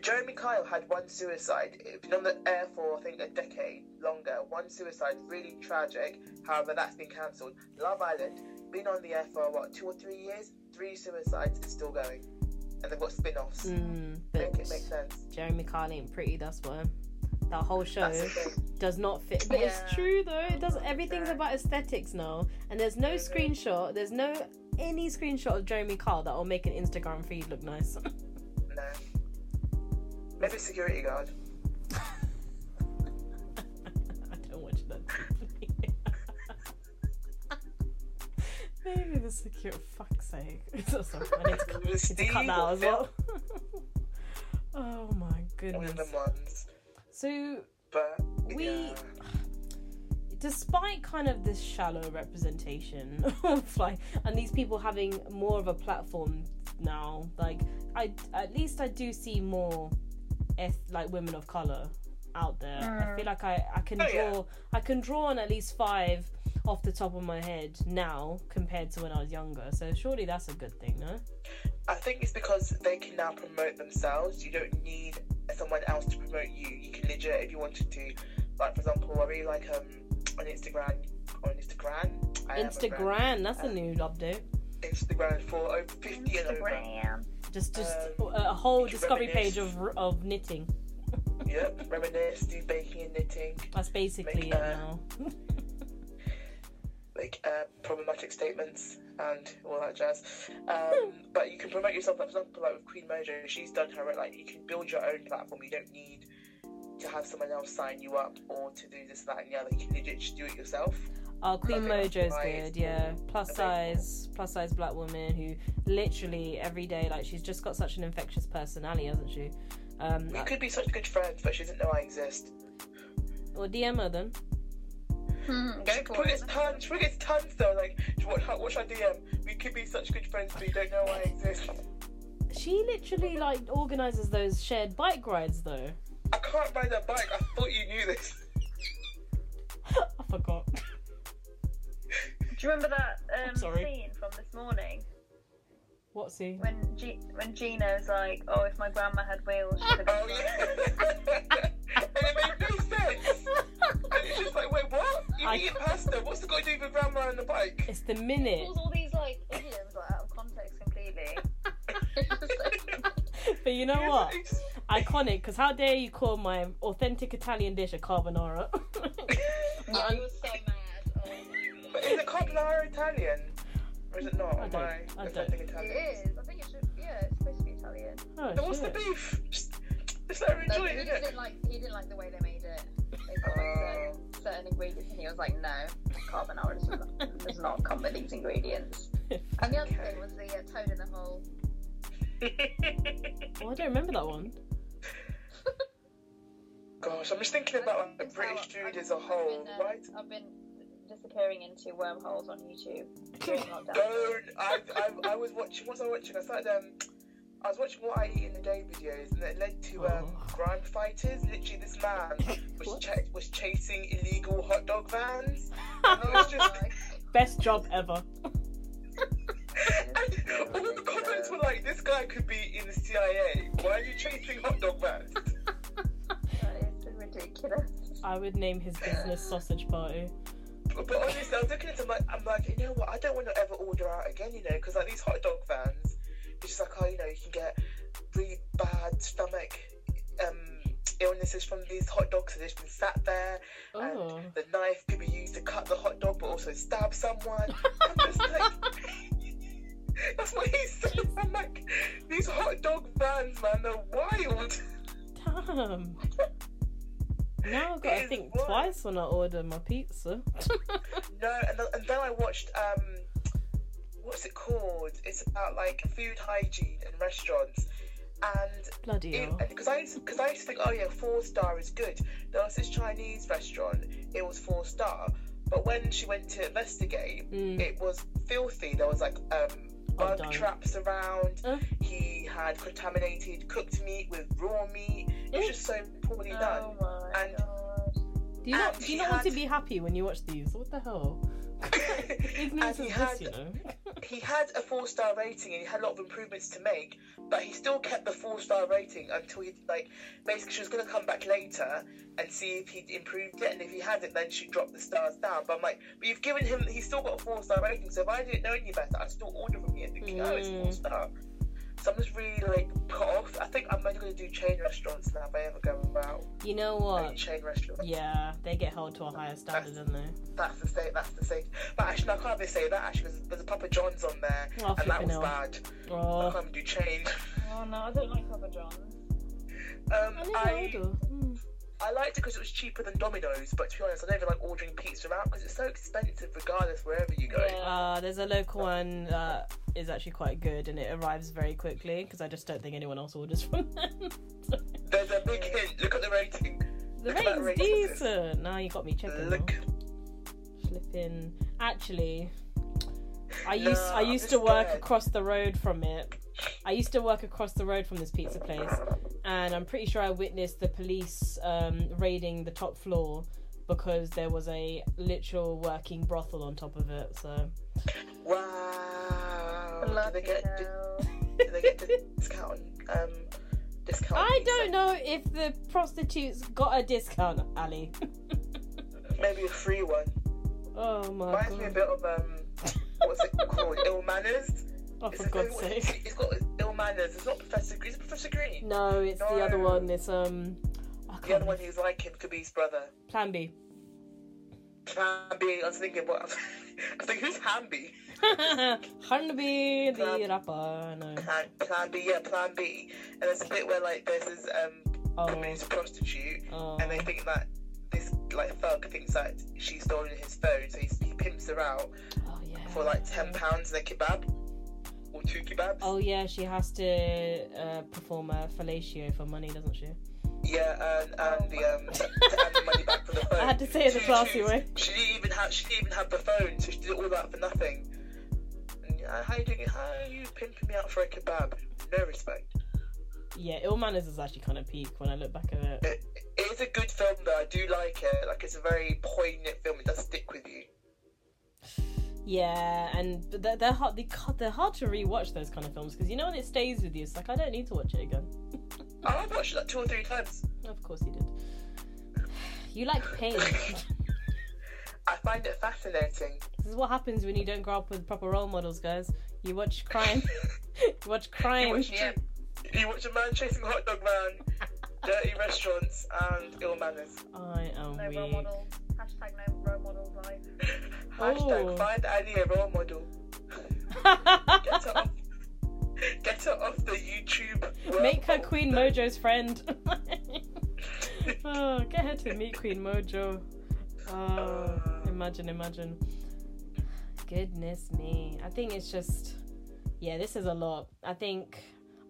Jeremy Kyle had one suicide. It's been on the air for I think a decade longer. One suicide, really tragic. However, that's been cancelled. Love Island been on the air for what two or three years. Three suicides still going, and they've got spin-offs. Mm, Make it make sense. Jeremy Kyle ain't pretty. That's why. That whole show That's the thing. does not fit. But it's true though. It does. Everything's Yeah. about aesthetics now, and there's no Mhm. screenshot. There's no any screenshot of Jeremy Kyle that will make an Instagram feed look nice. No. Maybe security guard. I don't watch that. TV. Maybe the secure. Fuck's sake! It's so funny. I need to, cut- It need to cut Steve that out as well. oh my One goodness. of them ones. So But We- yeah. despite kind of this shallow representation of like and these people having more of a platform now like i at least i do see more eth- like women of color out there i Mm. feel like i i can Oh, draw yeah. i can draw on at least five off the top of my head now compared to when i was younger so surely that's a good thing no I think it's because they can now promote themselves. You don't need someone else to promote you. You can legit if you wanted to. Like for example, I really like um on Instagram on Instagram. I am a brand. Instagram, that's a new update. Instagram for over 50 and over. Instagram. Just just Um, a whole discovery reminisce. page of of knitting. Yep, reminisce, do baking and knitting, That's basically Make, it uh, now. like uh, problematic statements and all that jazz. Um, but you can promote yourself, for example, like with Queen Mojo, she's done her, like, you can build your own platform. You don't need to have someone else sign you up or to do this, that, and the other. You can legit just do it yourself. Oh, Queen Mojo's good, yeah. Plus size, plus size black woman who literally every day, like she's just got such an infectious personality, hasn't she? Um, We could be such good friends, but she doesn't know I exist. or DM her then. Hmm, go She for probably gets tons, she probably gets tons though. Like, what, how- what should I DM? We could be such good friends, but you don't know I exist. She literally like organizes those shared bike rides though. I can't ride a bike. I thought you knew this. I forgot. Do you remember that um, scene from this morning What scene? when G- when Gino's like, "Oh, if my grandma had wheels, she'd have been Oh yeah. and it made no sense. And it's just like, wait, what? You I- eat pasta? What's it got to do with grandma and the bike? It's the minute. pulls all these like idioms like out of context completely. But you know Yeah, what? Iconic, because how dare you call my authentic Italian dish a carbonara? yeah, I was so mad. My But is it carbonara Italian? Or is it not? I Am don't- I I offending It Italians? is. I think it should. Yeah, it's supposed to be Italian. oh, Then what's the beef? Just, just let her No, enjoy he it, didn't innit? like. He didn't like the way they made it. They put like Oh. certain, certain ingredients, and he was like, "No, carbonara does not, does not come with these ingredients." And the other Okay. thing was the uh, toad in the hole. Oh, I don't remember that one. Gosh, I'm just thinking about like, It's how British I've- food as a I've whole, been, uh, right? I've been disappearing into wormholes on YouTube during lockdown. Don't. I, I, I was watching. What was I watching? I started. Um, I was watching what I eat in the day videos, and it led to um, Oh. crime fighters. Literally, this man was ch- was chasing illegal hot dog vans. Was just- my Best job ever. And all the comments were like, "This guy could be in the CIA. Why are you chasing hot dog vans?" That is ridiculous. I would name his business Sausage Party. But, but honestly, I was looking at him like, I'm like, you know what? I don't want to ever order out again, you know, because like these hot dog vans, it's just like, oh, you know, you can get really bad stomach um, illnesses from these hot dogs that just been sat there, Oh. and the knife could be used to cut the hot dog, but also stab someone. I'm just like. That's what he said. I'm like, these hot dog vans, man, they're wild. Damn. Now I've got to think wild. twice when I order my pizza. No, and, then I watched um, what's it called? It's about like food hygiene in restaurants, and Bloody because I because I used to think, oh yeah, four star is good. There was this Chinese restaurant, it was four star, but when she went to investigate, Mm. it was filthy. There was like um. Oh, Bug don't. traps around. Uh. He had contaminated cooked meat with raw meat. It was just so poorly done. Oh my And- god. Do you not, do you not want to be happy when you watch these? What the hell? Ignorance And is he had- you know? he had a four star rating and he had a lot of improvements to make, but he still kept the four star rating until he like basically she was gonna come back later and see if he'd improved it, and if he hadn't, then she'd drop the stars down. But I'm like, but you've given him he's still got a four star rating, so if I didn't know any better, I'd still order from here thinking, oh, it's four Mm. star. So I'm just really like put off. I think I'm only gonna do chain restaurants now if I ever go out. You know Only what? chain restaurants. Yeah, they get held to a higher standard, don't they? That's the state. That's the state. But actually, no, I can't even say that. Actually, there's, there's a Papa John's on there, Oh, and that was hell. bad. I Oh, can't even do chain. Oh no, I don't like Papa John's. Um, I never I order. Mm. I liked it because it was cheaper than Domino's, but to be honest, I don't even like ordering pizza out because it's so expensive regardless wherever you go. Yeah. Uh, there's a local one that is actually quite good and it arrives very quickly because I just don't think anyone else orders from them. There's a big hint. Look at the rating. the Look rating's rating. decent. Now you got me checking. Look. Flipping. Actually, I used I I'm used to work scared. across the road from it. I used to work across the road from this pizza place, and I'm pretty sure I witnessed the police um, raiding the top floor because there was a literal working brothel on top of it. So Wow. Do Bloody they get do, hell. do they get discount? Um, discount. I pizza? don't know if the prostitutes got a discount, Ali. Maybe a free one. Oh my god Reminds me a bit of um, what's it called? Ill Manors. Oh, for a God's sake. It's got Ill Manors. It's not Professor Green. It's Professor Green. No, it's the other one. It's um. I The other one who's like him could be his brother. Plan B. Plan B. I was thinking, what? I was thinking, who's Hamby? Hanbi the Plan- rapper. No. Plan, plan B. Yeah, Plan B. And there's a bit where like there's this um Oh. community prostitute, oh. and they think that this like thug thinks that she's stolen his phone, so he, he pimps her out Oh yeah. for like ten pounds and a kebab or two kebabs. Oh yeah, she has to uh, perform a fellatio for money, doesn't she? Yeah, and, and the um the money back for the phone. I had to say it the classy way. She didn't even have she didn't even have the phone, so she did all that for nothing. And, uh, how you doing? How are you pimping me out for a kebab? No respect. Yeah, Ill Manors is actually kind of peak when I look back at it. It, it is a good film though. I do like it. Like it's a very poignant film. It does stick with you. Yeah, and they're, they're hard. They, they're hard to rewatch those kind of films because you know when it stays with you, it's like I don't need to watch it again. I've watched it like two or three times. Of course you did. You like pain. I find it fascinating. this is what happens when you don't grow up with proper role models, guys. You watch crime. you watch You crime. watch, Yeah. you watch a man chasing a hot dog man, dirty restaurants, and Ill Manors. I am No role weak. model. Hashtag no role model life. Hashtag Oh. find Annie a role model. Get her off. Get her off the YouTube. Make her wormhole. Queen Mojo's friend. oh, get her to meet Queen Mojo. Oh, uh. imagine, imagine. Goodness me. I think it's just, yeah, this is a lot. I think,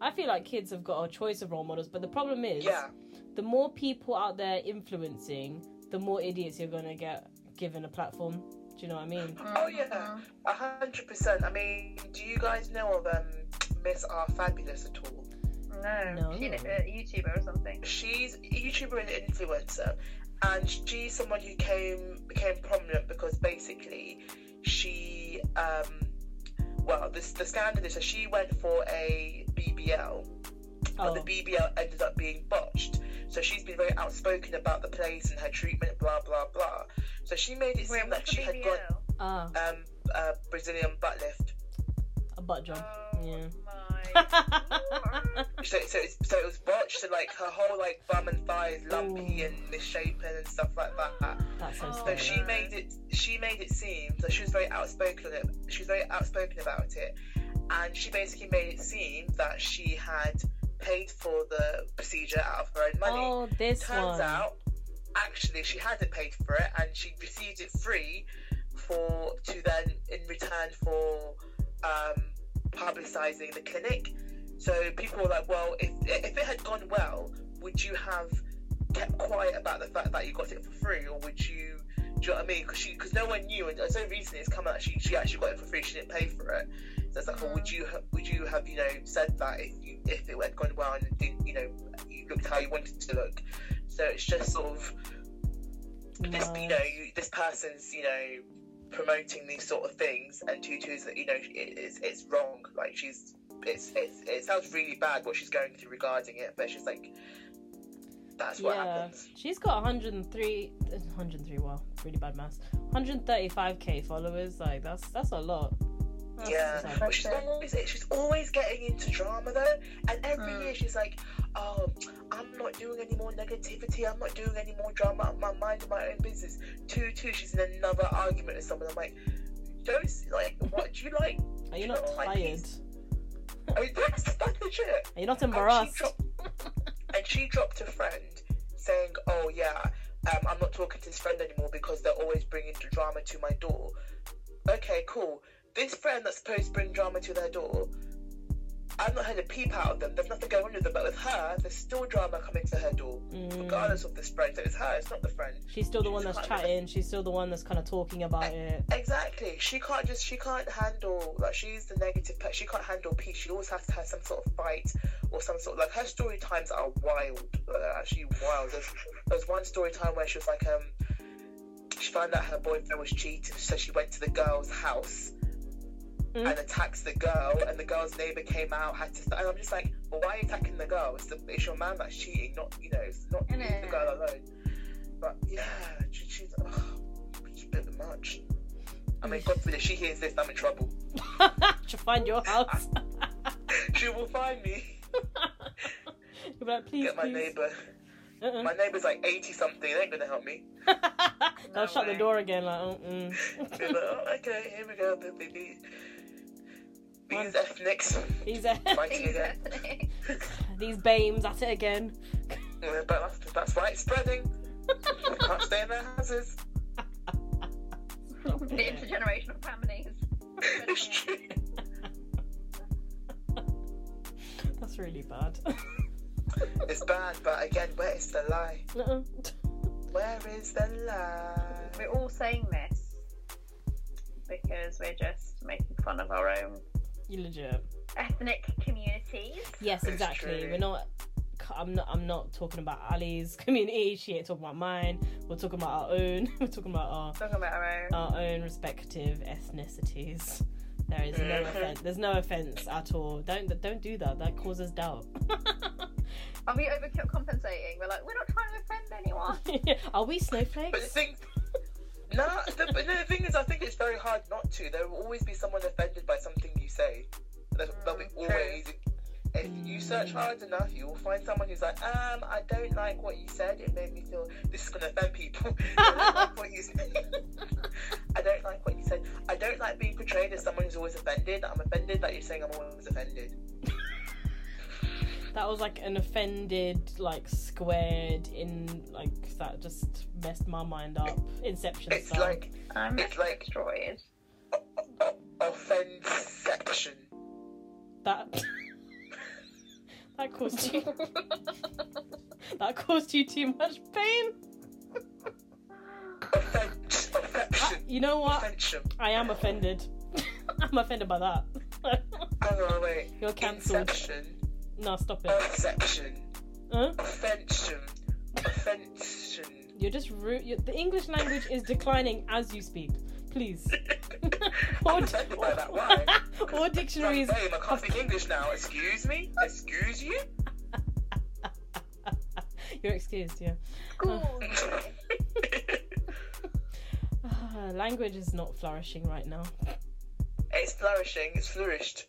I feel like kids have got a choice of role models, but the problem is, Yeah, the more people out there influencing, the more idiots you're gonna get given a platform. Do you know what I mean? Oh, yeah. a hundred percent. I mean, do you guys know of um Miss R Fabulous at all? No. No. She, a YouTuber or something. She's a YouTuber and influencer, and she's someone who came became prominent because basically she um well this the scandal is that she went for a BBL but Oh, the BBL ended up being botched. So she's been very outspoken about the place and her treatment, blah blah blah. So she made it Wait, seem that what's she the had BBL? got ah, um a Brazilian butt lift. a butt job. Oh Yeah. So, so, it's, so it was botched, so like her whole like bum and thighs lumpy Ooh. and misshapen and stuff like that. That's so Oh, So scary. she made it. She made it seem that she was very outspoken. She was very outspoken about it, and she basically made it seem that she had paid for the procedure out of her own money. Oh, this Turns one. out, actually, she hadn't paid for it, and she received it free for to then in return for um, publicising the clinic. So people were like, "Well, if if it had gone well, would you have kept quiet about the fact that you got it for free, or would you?" Do you know what I mean? Because she, because no one knew, and so recently it's come out. She, she actually got it for free. She didn't pay for it. So it's like, well, would mm. you, ha- would you have, you know, said that if you, if it had gone well and didn't, you know, you looked how you wanted to look? So it's just sort of this, you know, you, this person's, you know, promoting these sort of things, and Tutu's that you know it, it's it's wrong. Like she's, it's, it's it sounds really bad what she's going through regarding it, but she's like that's what yeah, happens. she's got 103, 103. Wow, really bad maths. 135k followers. Like that's that's a lot. That's- Yeah, that's but she's always she's always getting into drama though, and every Mm. year she's like, "Oh, I'm not doing any more negativity. I'm not doing any more drama. I'm minding my own business." Two, two. She's in another argument with someone. I'm like, "Don't like what? Do you like?" Are you you not know, like, tired? he's- I mean, that's that's legit. Are you not And she, embarrassed? dropped, and she dropped a friend saying, "Oh yeah, um, I'm not talking to this friend anymore because they're always bringing drama to my door." Okay, cool. This friend that's supposed to bring drama to their door, I've not heard a peep out of them. There's nothing going on with them, but with her, there's still drama coming to her door, Mm. regardless of this friend. So it's her, it's not the friend. She's still the one that's chatting. She's still the one that's kind of talking about it. Exactly. She can't just she can't handle like she's the negative She can't handle peace. She always has to have some sort of fight or some sort of like her story times are wild. They're actually wild. There's, there's one story time where she was like um she found out her boyfriend was cheating, so she went to the girl's house Mm. and attacks the girl, and the girl's neighbor came out, had to. And I'm just like, well, why are you attacking the girl? It's, the, it's your man that's cheating, not you know, it's not leave the girl alone. But yeah, she, she's it's a bit much. I mean, God forbid, if she hears this, I'm in trouble. She'll find your house. She will find me. You'll be like, please, Get my please. neighbour. Uh-uh. My neighbour's like 80 something. They ain't gonna help me. They'll No shut the door again. Like, like, oh, okay, here we go. The- the- the- These ethnics These uh, fighting again. these bames at it again. Yeah, But that's, that's why it's spreading. Can't stay in their houses. the intergenerational families. It's true. That's really bad. It's bad, but again, where is the lie? Uh-uh. Where is the lie? We're all saying this because we're just making fun of our own You legit. ethnic communities. Yes, It's exactly. true. We're not. I'm not. I'm not talking about Ali's community. She ain't talking about mine. We're talking about our own. We're talking about our Talking about our own. our own respective ethnicities. There is no Mhm. offense. There's no offense at all. Don't don't do that. That causes doubt. Are we overcompensating? We're like, we're not trying to offend anyone. Are we But the snowflakes? No, the, but no, the thing is, I think it's very hard not to. There will always be someone offended by something you say. There, there'll be always. If you search hard enough, you will find someone who's like, um, I don't like what you said. It made me feel this is gonna offend people. I don't like what you said. I don't like what you said. I don't like being portrayed as someone who's always offended. I'm offended that you're saying I'm always offended. That was like an offended, like squared in, like that just messed my mind up. Inception It's style. like I'm It's like- destroyed. offend section. that. that caused you. that caused you too much pain. Offend, Ah, you know what? Offension. I am offended. I'm offended by that. Hang on, wait. You're cancelled. Inception. No, stop it. Perception. Huh? Offension. Offension. You're just ru- you the English language is declining as you speak. Please. or, I'm offended by that. Why? or dictionaries. lame. I can't speak English now. Excuse me? Excuse you? You're excused, yeah. School. Ah, language is not flourishing right now. it's flourishing. It's flourished.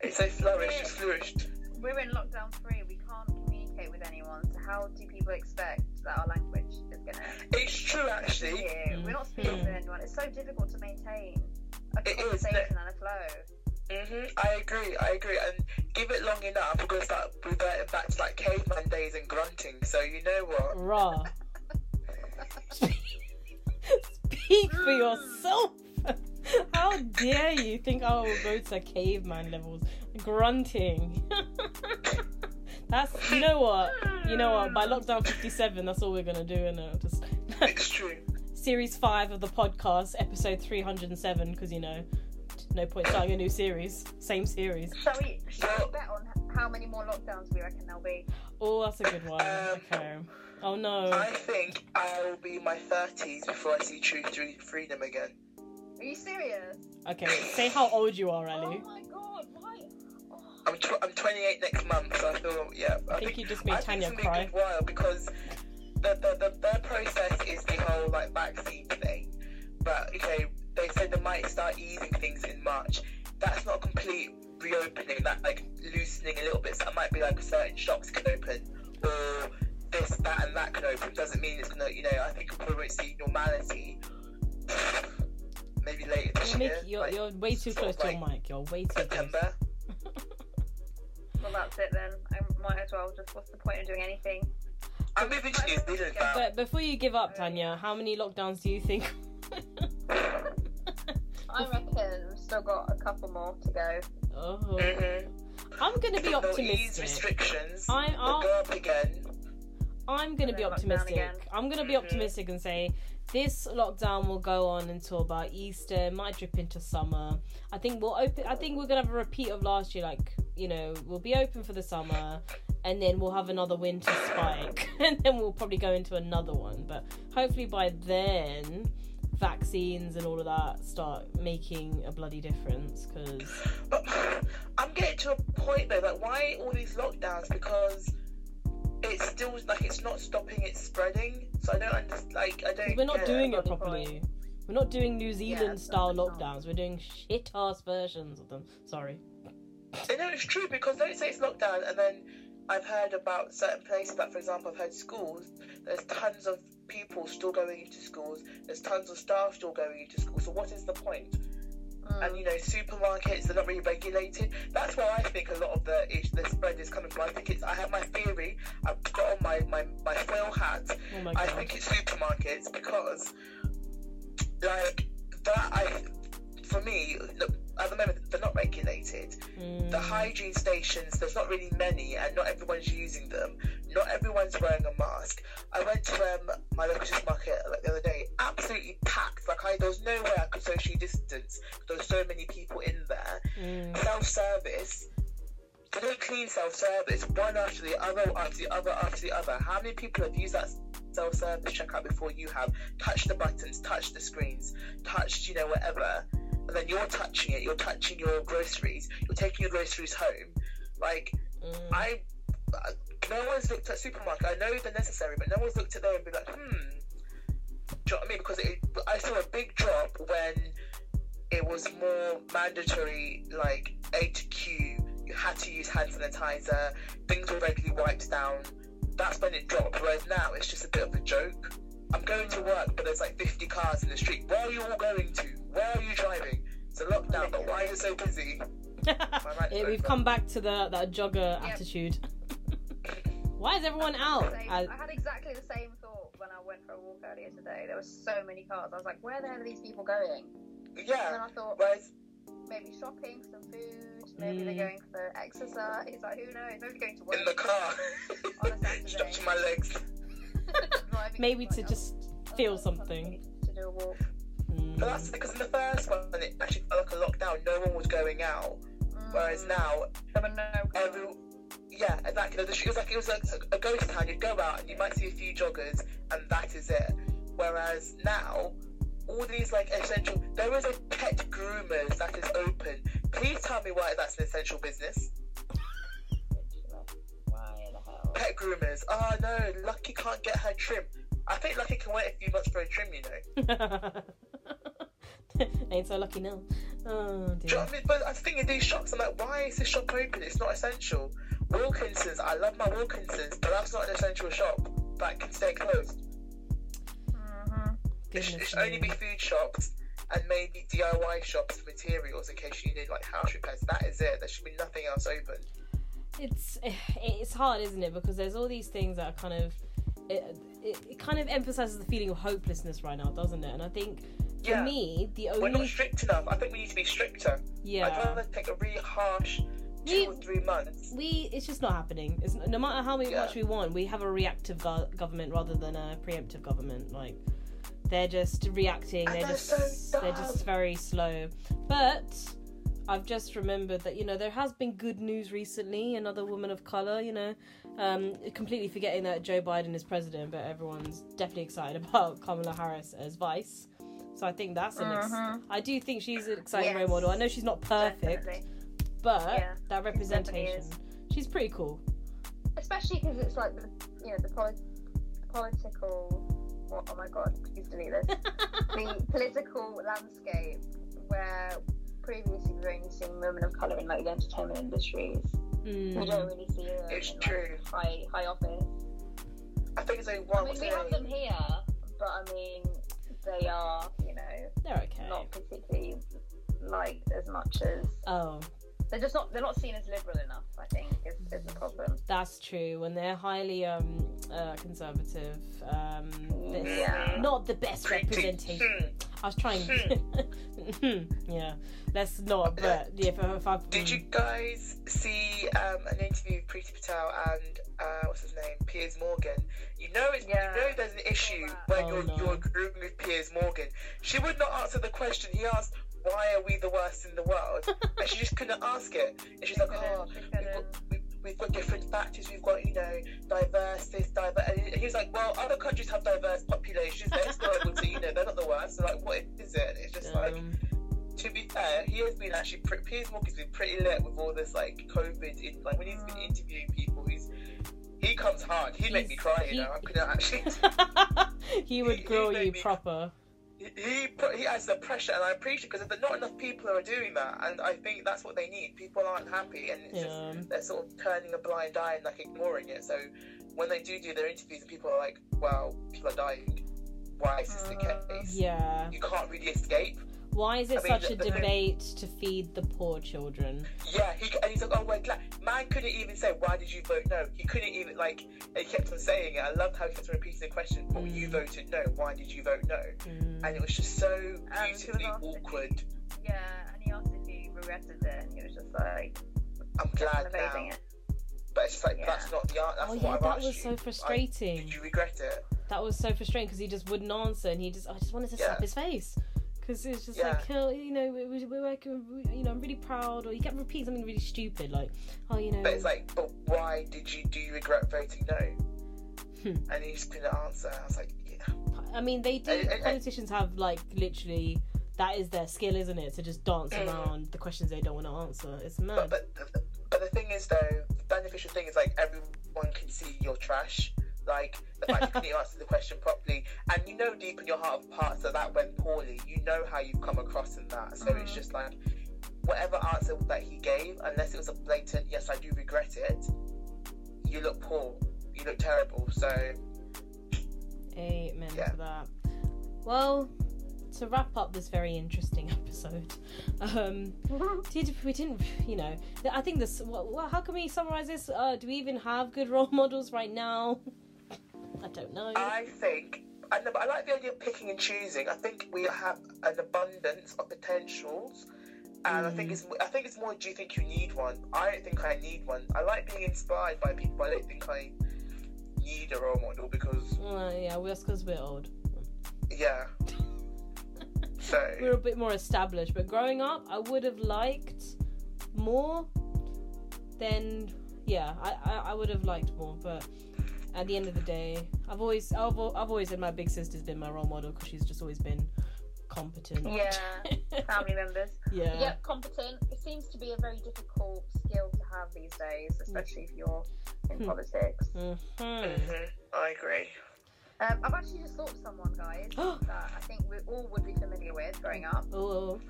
It's a flourish. It's flourished. We're in lockdown three. We can't communicate with anyone. So how do people expect that our language is gonna It's true, actually. appear? We're not speaking Mhm. to anyone. It's so difficult to maintain a It is, conversation and a flow. hmm I agree. I agree. And give it long enough, we're gonna start reverting back to like caveman days and grunting. So you know what? Raw. Speak for yourself. How dare you think I will go to caveman levels? Grunting. that's you know what? You know what? By lockdown fifty seven, that's all we're gonna do, and just It's true. series five of the podcast, episode three hundred and seven, because you know, no point starting a new series, same series. Shall we, shall we bet on how many more lockdowns we reckon there'll be? Oh, that's a good one. Um, Okay. Oh no. I think I'll be in my 30s before I see true freedom again. Are you serious? Okay, say how old you are, Ali. Oh my god, why? Oh, I'm, tw- I'm 28 next month, so I feel, yeah. I, I think you just made I think Tanya it's gonna cry. be a good while because the, the, the, their process is the whole like vaccine thing. But okay, they said they might start easing things in March. That's not a complete reopening, that like loosening a little bit. So that might be like certain shops can open or this, that, and that can open. Doesn't mean it's gonna, you know, I think we probably won't see normality. Maybe later this You make, year. you're, like you're way too close to like your mic. You're way too close. September. well, that's it then. I might as well just. What's the point of doing anything? I'm moving to New Zealand. But before you give up, Tanya, how many lockdowns do you think? I reckon we've still got a couple more to go. oh, Mhm. I'm gonna be They'll ease restrictions. I'm- They'll I'll- go up again. I'm gonna be optimistic. I'm gonna be Mhm. optimistic and say this lockdown will go on until about Easter. Might drip into summer. I think we'll open. I think we're gonna have a repeat of last year. Like you know, we'll be open for the summer, and then we'll have another winter spike, and then we'll probably go into another one. But hopefully by then, vaccines and all of that start making a bloody difference. Because But I'm getting to a point though, like why all these lockdowns? Because it's still like it's not stopping it spreading. So I don't understand. Like I don't. we're not doing it properly. We're We're not doing New Zealand it's style it's not. lockdowns. We're doing shit ass versions of them. Sorry. I know it's true because they say it's lockdown, and then I've heard about certain places. Like for example, I've heard schools. There's tons of people still going into schools. There's tons of staff still going into schools. So what is the point? Mm. And you know, supermarkets they're not really regulated. That's why I think a lot of the is- the spread is coming from. I think it's. I have my theory. I've got on my my my foil hat. Oh my I think it's supermarkets because, like that. I for me, look, at the moment they're not regulated. Mm. The hygiene stations, there's not really many, and not everyone's using them. Not everyone's wearing a mask. I went to um, my local supermarket like the other day, absolutely packed. Like I, there was no way I could socially distance. There were so many people in there. Mm. Self-service. They don't clean self-service one after the other, after the other, after the other. How many people have used that self-service checkout before you have? Touched the buttons, touched the screens, touched you know whatever, and then you're touching it. You're touching your groceries. You're taking your groceries home. Like Mm. I, I- no one's looked at supermarket. I know they're necessary, but no one's looked at them and be like, hmm. Do you know what I mean? Because it, I saw a big drop when it was more mandatory, like A to Q. You had to use hand sanitizer. Things were regularly wiped down. That's when it dropped. Whereas now it's just a bit of a joke. I'm going to work, but there's like 50 cars in the street. Where are you all going to? Where are you driving? It's a lockdown, but why are you so busy? right Yeah, we've come back to the that jogger Yep. attitude. Why is everyone out? Same- I- I had exactly the same thought when I went for a walk earlier today. There were so many cars. I was like, where the hell are these people going? And then I thought Whereas maybe shopping, some food, maybe they're Mm. going for exercise. It's like who knows? Maybe going to work. in the car, On a Saturday. stretching my legs. Driving Maybe to just feel something. To do a walk. Mm. But that's because in the first one, it actually felt like a lockdown. No one was going out. Whereas Mm. now, There were every yeah, exactly. It was like it was like a ghost town. You'd go out and you might see a few joggers, and that is it. Whereas now, all these like essential. There is a pet groomers that is open. Please tell me why that's an essential business. Why the hell? Pet groomers. Oh no, Lucky can't get her trim. I think Lucky can wait a few months for a trim. You know. Ain't so lucky now. Oh Do you know what I mean? But I think in these shops, I'm like, why is this shop open? It's not essential. Wilkinson's, I love my Wilkinson's, but that's not an essential shop. That can stay closed. Mhm. It, sh- it should only be food shops and maybe DIY shops for materials in case you need like house repairs. That is it. There should be nothing else open. It's it's hard, isn't it? Because there's all these things that are kind of it, it, it kind of emphasizes the feeling of hopelessness right now, doesn't it? And I think for Yeah. me, the only We're not strict enough. I think we need to be stricter. Yeah, I'd rather take a really harsh two We- or three months. we it's just not happening. It's, no matter how much Yeah. we want, we have a reactive go- government rather than a preemptive government. Like they're just reacting. They're they're just so they're just very slow. But I've just remembered that you know there has been good news recently. Another woman of color, you know, um, completely forgetting that Joe Biden is president, but everyone's definitely excited about Kamala Harris as vice. So I think that's an. Ex- Mhm. I do think she's an exciting Yes. role model. I know she's not perfect, Definitely. but Yeah, that representation, she's pretty cool. Especially because it's like the you know the polit- political. What, oh my god! Please delete this. the political landscape where previously we've only seen women of color in like the entertainment industries. We Mm. don't really see them It's in true. like, high high office. I think it's only I one. mean, we have them here, but I mean, they are you know They're okay. not particularly liked as much as Oh, they're just not they're not seen as liberal enough. I think is, is the problem. that's true. When they're highly um uh, conservative, um, Yeah. not the best representation. Hmm. I was trying. yeah, let's not. But yeah, if, if I've Did you guys see um, an interview with Priti Patel and uh, what's his name, Piers Morgan? You know, it's, Yeah. you know, there's an issue that. where Oh, you're, no. you're agreeing with Piers Morgan. She would not answer the question. He asked, "Why are we the worst in the world?" and she just couldn't ask it. And she's like, "Oh, we've got, we, we've got different factors. We've got, you know, diverse this, diverse." And he was like, "Well, other countries have diverse populations. They're still able to, you know, they're not the worst. So like, what is it?" It's just like um, to be fair, he has been actually pretty, Piers Morgan's been pretty lit with all this like COVID. In, like when he's been interviewing people, he's he comes hard. He make me cry. You he- know, I couldn't actually. he would he grill you proper. He put he has the pressure, and I appreciate because there's not enough people who are doing that, and I think that's what they need. People aren't happy, and it's Yeah. just they're sort of turning a blind eye and like ignoring it. So when they do do their interviews, and people are like, "Well, people are dying. Why is this the Uh, case? Yeah. You can't really escape." Why is it I mean, such a the- the thing- debate to feed the poor children? Yeah, he, and he's like, "Oh, we're glad." Man couldn't even say, "Why did you vote no?" He couldn't even like. and He kept on saying it. I loved how he kept on repeating the question. Well, you Mm. voted no. Why did you vote no? Mm. And it was just so Um, he beautifully asked if he- awkward. Yeah, and he asked if he regretted it, and he was just like, I'm glad now. it. But it's just like Yeah. that's not the answer. That's Oh what yeah, I've that was you. so I- frustrating. did you regret it? That was so frustrating because he just wouldn't answer, and he just, I just wanted to Yeah. slap his face. Because it's just Yeah. like, oh, you know, we- we- we're working, you know, I'm really proud. Or he kept repeating something really stupid, like, oh, you know, But it's like, but why did you do you regret voting no? Hmm. And he just couldn't answer. I was like, yeah. I mean, they do. I- politicians have like literally that is their skill, isn't it? To just dance Mm. around the questions they don't want to answer. It's mad. But but but the thing is though, the beneficial thing is like everyone can see your trash. Like the fact you couldn't answer the question properly, and you know deep in your heart of hearts that that went poorly. You know how you've come across in that, so it's Mhm. just like whatever answer that he gave, unless it was a blatant yes, I do regret it. You look poor. You look terrible. So Amen Yeah. to that. Well, to wrap up this very interesting episode, um, did we didn't you know? I think this. Well, well, how can we summarize this? Uh, do we even have good role models right now? I don't know. I think, I know, but I like the idea of picking and choosing. I think we have an abundance of potentials, and I think Mm. it's, I think it's more. Do you think you need one? I don't think I need one. I like being inspired by people. but I don't think I need a role model because, Uh, yeah, well, that's because we're old. yeah. So We're a bit more established, but growing up, I would have liked more. Then, yeah, I, I, I would have liked more, but at the end of the day, I've always I've, I've always said my big sister's been my role model because she's just always been competent. Yeah, family members. yeah. Yeah, competent. It seems to be a very difficult skill to have these days, especially if you're in Hmm. politics. Mhm. Mhm, I agree. Um, I've actually just thought of someone, guys, that I think we all would be familiar with growing up. Oh,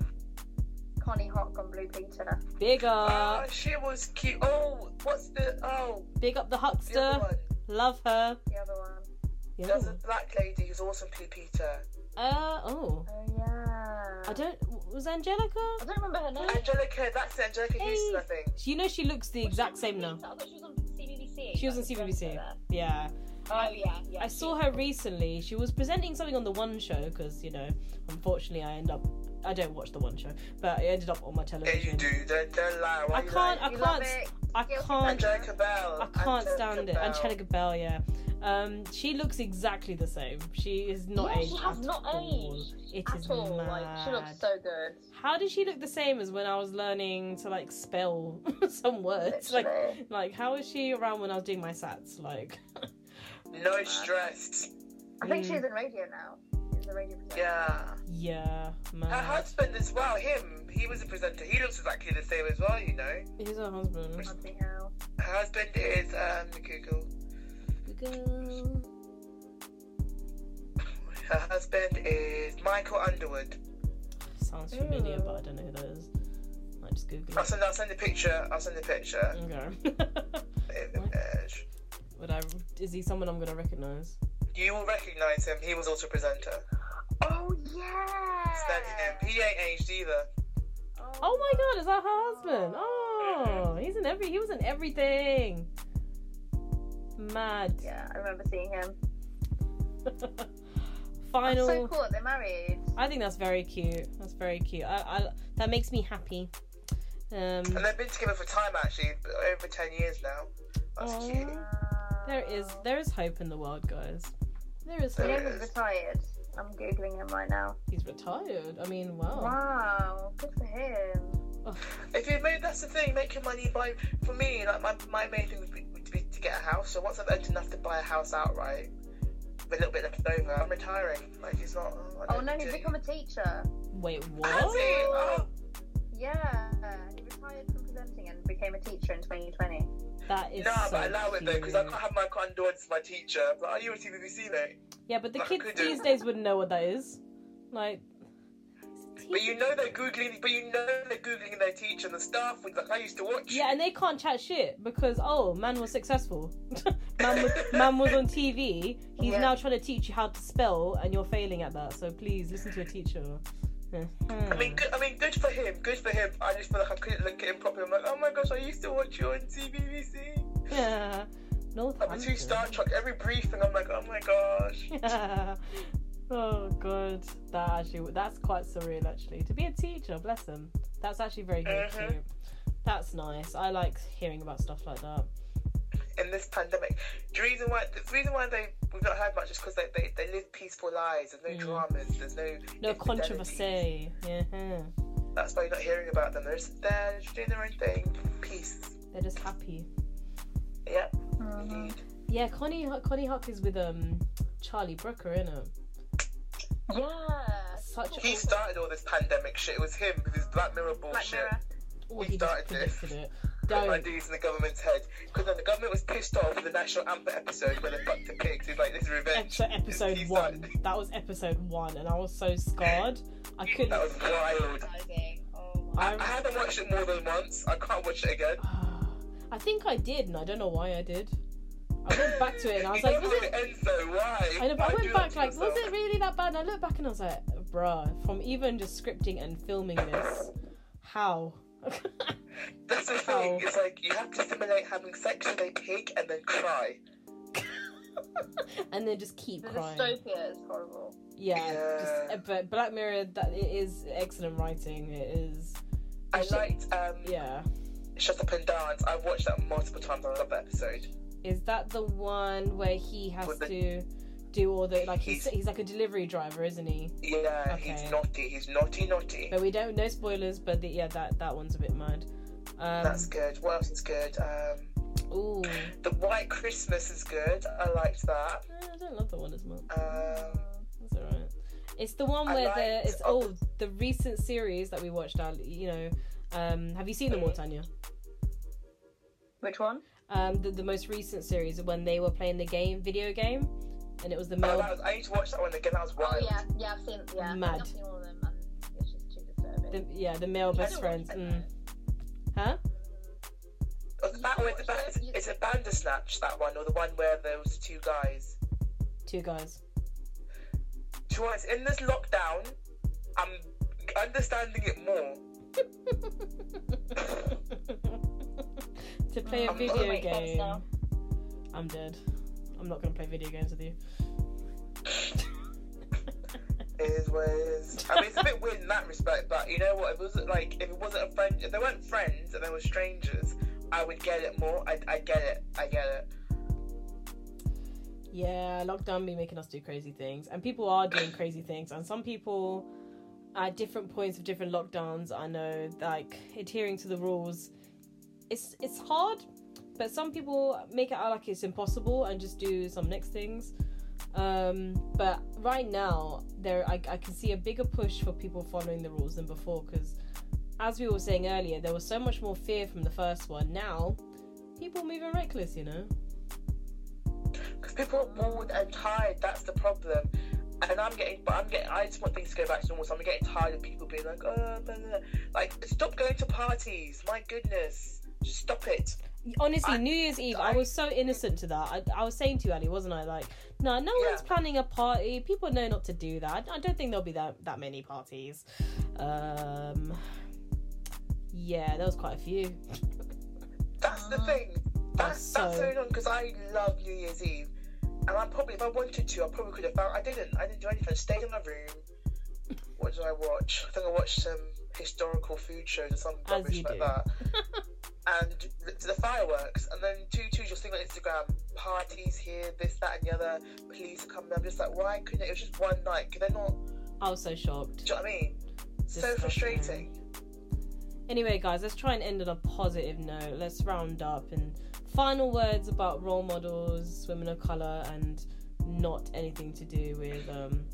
Konnie Huq on Blue Peter. big Oh, up, she was cute. Oh, what's the oh big up the the other huckster. one? Love her. The other one. Yeah. There's a black lady who's awesome, Peter. Uh oh, Oh yeah. I don't. Was Angellica? I don't remember her name. Angellica, that's it, Angellica Hey. Houston, I think. You know she looks the Was exact same now. I thought she was on CBBC. She was on CBBC. Yeah. Oh yeah, yeah. I saw her recently. She was presenting something on the One Show because you know, unfortunately, I end up. I don't watch the One Show, but it ended up on my Yeah, television. you do. Don't, don't lie. Why I can't. I? You can't. I can't. Angellica Bell. I can't Angellica stand it. Bell. Angellica Bell, yeah. Um, she looks exactly the same. She is not yeah, aged she has at not all. aged It is at all. mad. Like she looks so good. How did she look the same as when I was learning to like spell some words? Like, Literally. like how is she around when I was doing my sats? Like, No stress. I think Mm. she's in radio now. She's a radio presenter. Yeah. yeah, Her husband as well, him, he was a presenter. He looks exactly the same as well, you know. He's her husband. Her husband is, um, Google. Girl. Her husband is Michael Underwood. Sounds familiar, but I don't know who that is. I just Google I'll it. send, I'll send a picture. I'll send a picture. Okay. Image. Would I? Is he someone I'm gonna recognize? You will recognise him. He was also a presenter. Oh yeah. Study him. He ain't aged either. Oh my god, is that her husband? Oh, he's in every. He was in everything. Mad. Yeah, I remember seeing him. Final. That's so cool. They're married. I think that's very cute. That's very cute. I, I that makes me happy. Um, And they've been together for time, actually, over 10 years now. That's Aw. cute. there is there is hope in the world, guys. There is You hope. he's retired. I'm googling him right now. He's retired. I mean, wow. Wow, good for him. If you made, that's the thing, make your money by. For me, like my, my main thing would be, would be to get a house. So once I've earned enough to buy a house outright, with a little bit left over, I'm retiring. Like it's not. Oh no, he's become a teacher. Wait, Has what? he? Oh, Yeah, he retired from presenting and became a teacher in 2020. That is no, so but I allow it though because I can't have my conduit as my teacher. But are you a CBBC mate? Yeah, but the I kids these days wouldn't know what that is. Like, But you know they're googling. But you know they're googling their teacher and the staff. With like I used to watch. yeah, and they can't chat shit because oh, man was successful. man, was, man was on TV. He's Yeah. now trying to teach you how to spell, and you're failing at that. So please listen to a teacher. I mean, good, I mean, good for him. Good for him. I just feel like I couldn't look at him properly. I'm like, oh my gosh, I used to watch you on CBBC. yeah. No, Like between Star Trek, every briefing, I'm like, oh my gosh. Yeah. oh god, that actually that's quite surreal. Actually, to be a teacher, bless him. That's actually very good. Mhm. That's nice. I like hearing about stuff like that. In this pandemic, the reason why the reason why they we've not heard much is because they, they they live peaceful lives. There's no Mm. dramas. There's no No infidelities. controversy. Yeah, That's why you're not hearing about them. They're just there, just doing their own thing. Peace. they're just happy. Yeah. Mhm. Indeed. Yeah, Konnie Konnie Huq is with um Charlie Brooker, innit? Yeah. Such He started all this pandemic shit. It was him with his Black Mirror Black bullshit. Mirror. oh, he he just started this. predicted it. Put my Don't. dues in the government's head. Because then the government was pissed off with the national anthem episode where they fucked the pigs. He's like, this is revenge. Episode, episode one. started- That was episode one, and I was so scarred. I couldn't. That was wild. Oh. I, I haven't watched it more than once. I can't watch it again. I think I did, and I don't know why I did. I went back to it, and I was like, was it? ends though. Why? I know, but I went back like, was it really that bad? And I looked back and I was like, bruh, from even just scripting and filming this, how? That's the How? thing. It's like you have to simulate having sex with a pig and then cry. and then just keep The crying. dystopia is horrible. Yeah, Yeah. Just, uh, but Black Mirror, that it is excellent writing. It is. I Shit. liked um, Yeah. Shut Up and Dance. I've watched that multiple times. I love that episode. Is that the one where he has With the- to do all the like he's He's- he's like a delivery driver, isn't he? Yeah, Okay. he's naughty. He's naughty, naughty. But we don't no spoilers. But the, yeah, that that one's a bit mad. Um, That's good. What else is good? Um, ooh, the White Christmas is good. I liked that. Eh, I don't love that one as much. Um, That's alright. It's the one where liked- the it's oh the recent series that we watched. Ali, You know, um, have you seen them all, Mhm. Tanya? Which one? Um, the, the most recent series when they were playing the game, video game, and it was the oh, male. that was, I used to watch that one again. That was Oh yeah, yeah, I've seen. Yeah, Mad. I've seen all of them, and it's just too disturbing. the, yeah, the male best friends. Mm. Huh? Oh, that one, it's, a, watch it. it's a Bandersnatch, that one, or the one where there was two guys. Two guys. Do you know what, it's in this lockdown, I'm understanding it more. to play a I'm video not- Wait, that's game. I'm dead. I'm not gonna play video games with you. It is what it is. I mean, it's a bit weird in that respect, but you know what? If it wasn't like, if it wasn't a friend, if they weren't friends and they were strangers, I would get it more. I, I get it. I get it. Yeah, lockdown be making us do crazy things, and people are doing crazy things, and some people at different points of different lockdowns, I know, like adhering to the rules, it's it's hard, but some people make it out like it's impossible and just do some next things. Um, but right now, there I, I can see a bigger push for people following the rules than before because, as we were saying earlier, there was so much more fear from the first one. Now, people moving reckless, you know. Because people are bored and tired. That's the problem. And I'm getting, but I'm getting. I just want things to go back to normal. So I'm getting tired of people being like, oh, blah, blah, blah." like stop going to parties. My goodness, just stop it. Honestly, I- New Year's Eve, I, I- was so innocent to that. I, I was saying to you, Ali, wasn't I? Like, no, no Yeah. one's planning a party. People know not to do that. I don't think there'll be that that many parties. Um, yeah, there was quite a few. That's the Mhm. thing. That's That's that's so- so annoying because I love New Year's Eve, and I probably if I wanted to, I probably could have found. I didn't. I didn't do anything. I stayed in my room. What did I watch? I think I watched some historical food shows or some As rubbish like that. and the, the fireworks, and then two two just thing on Instagram, parties here, this, that, and the other. Police are coming. I'm just like, why couldn't it? It was just one night. Could they not? I was so shocked. Do you know what I mean? So frustrating. Anyway, guys, let's try and end on a positive note. Let's round up and final words about role models, women of color, and not anything to do with um,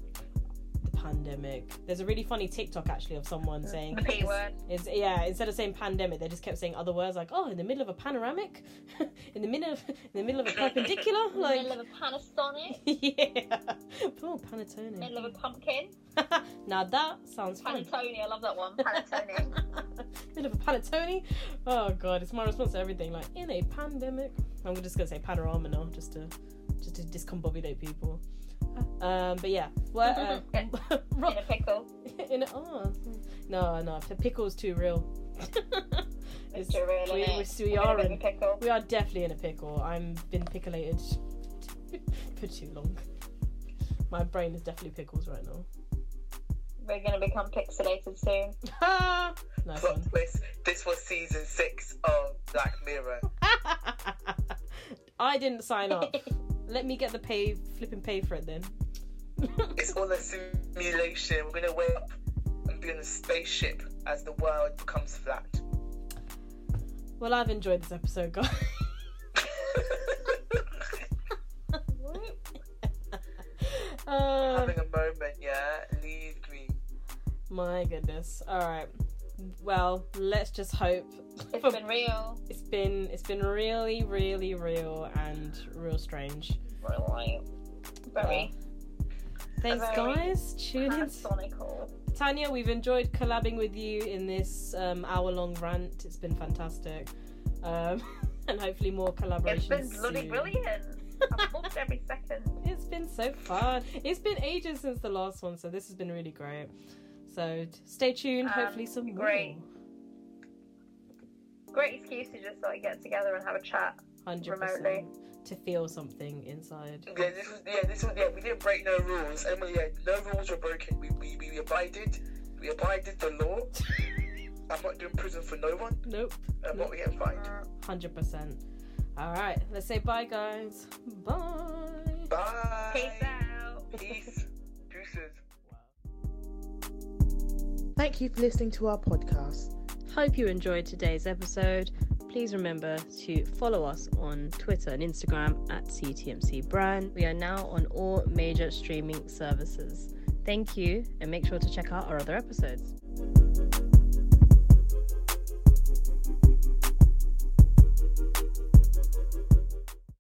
the pandemic. There's a really funny TikTok actually of someone saying The P word. It's yeah. Instead of saying pandemic, they just kept saying other words like, "Oh, in the middle of a panoramic, in the middle of in the middle of a perpendicular." Like, in the Middle of a Panasonic. yeah. Oh, panettone. Middle of a pumpkin. now that sounds fun. Panettone. I love that one. Panettone. middle of a panettone. Oh god, it's my response to everything. Like in a pandemic, I'm just gonna say panorama now, just to just to discombobulate people. Um, but yeah, what? Uh, In a pickle. in a, oh, no, no, the pickle's too real. It's too real, we, innit? we, we We're in a pickle. we are definitely in a pickle. I'm been pickleated for too long. My brain is definitely pickles right now. We're gonna become pixelated soon. Nice Plot one. twist. This was season six of Black Mirror. I didn't sign up. Let me get the pay, flipping pay for it then. It's all a simulation. We're gonna wake up and be on a spaceship as the world becomes flat. well, I've enjoyed this episode, guys. uh, Having a moment, yeah. Leave me. my goodness. All right. Well, let's just hope. It's for- been real. It's been it's been really, really real and real strange. Really. Very Thanks, Very guys. Tune in. Tanya, we've enjoyed collabing with you in this um, hour-long rant. It's been fantastic, um, and hopefully more collaborations. It's been bloody soon. brilliant. I've loved every second. It's been so fun. It's been ages since the last one, so this has been really great. So t- stay tuned. Um, hopefully, some more. great. Great excuse to just like get together and have a chat. Hundred remotely. to feel something inside. Yeah, this was yeah, this was yeah. We didn't break no rules. Emily, yeah, no rules were broken. We, we we abided. We abided the law. I'm not doing prison for no one. Nope. I'm not getting fined. Hundred percent. All right. Let's say bye, guys. Bye. Bye. Peace out. Peace. Thank you for listening to our podcast. Hope you enjoyed today's episode. Please remember to follow us on Twitter and Instagram at CTMC Brand. We are now on all major streaming services. Thank you, and make sure to check out our other episodes.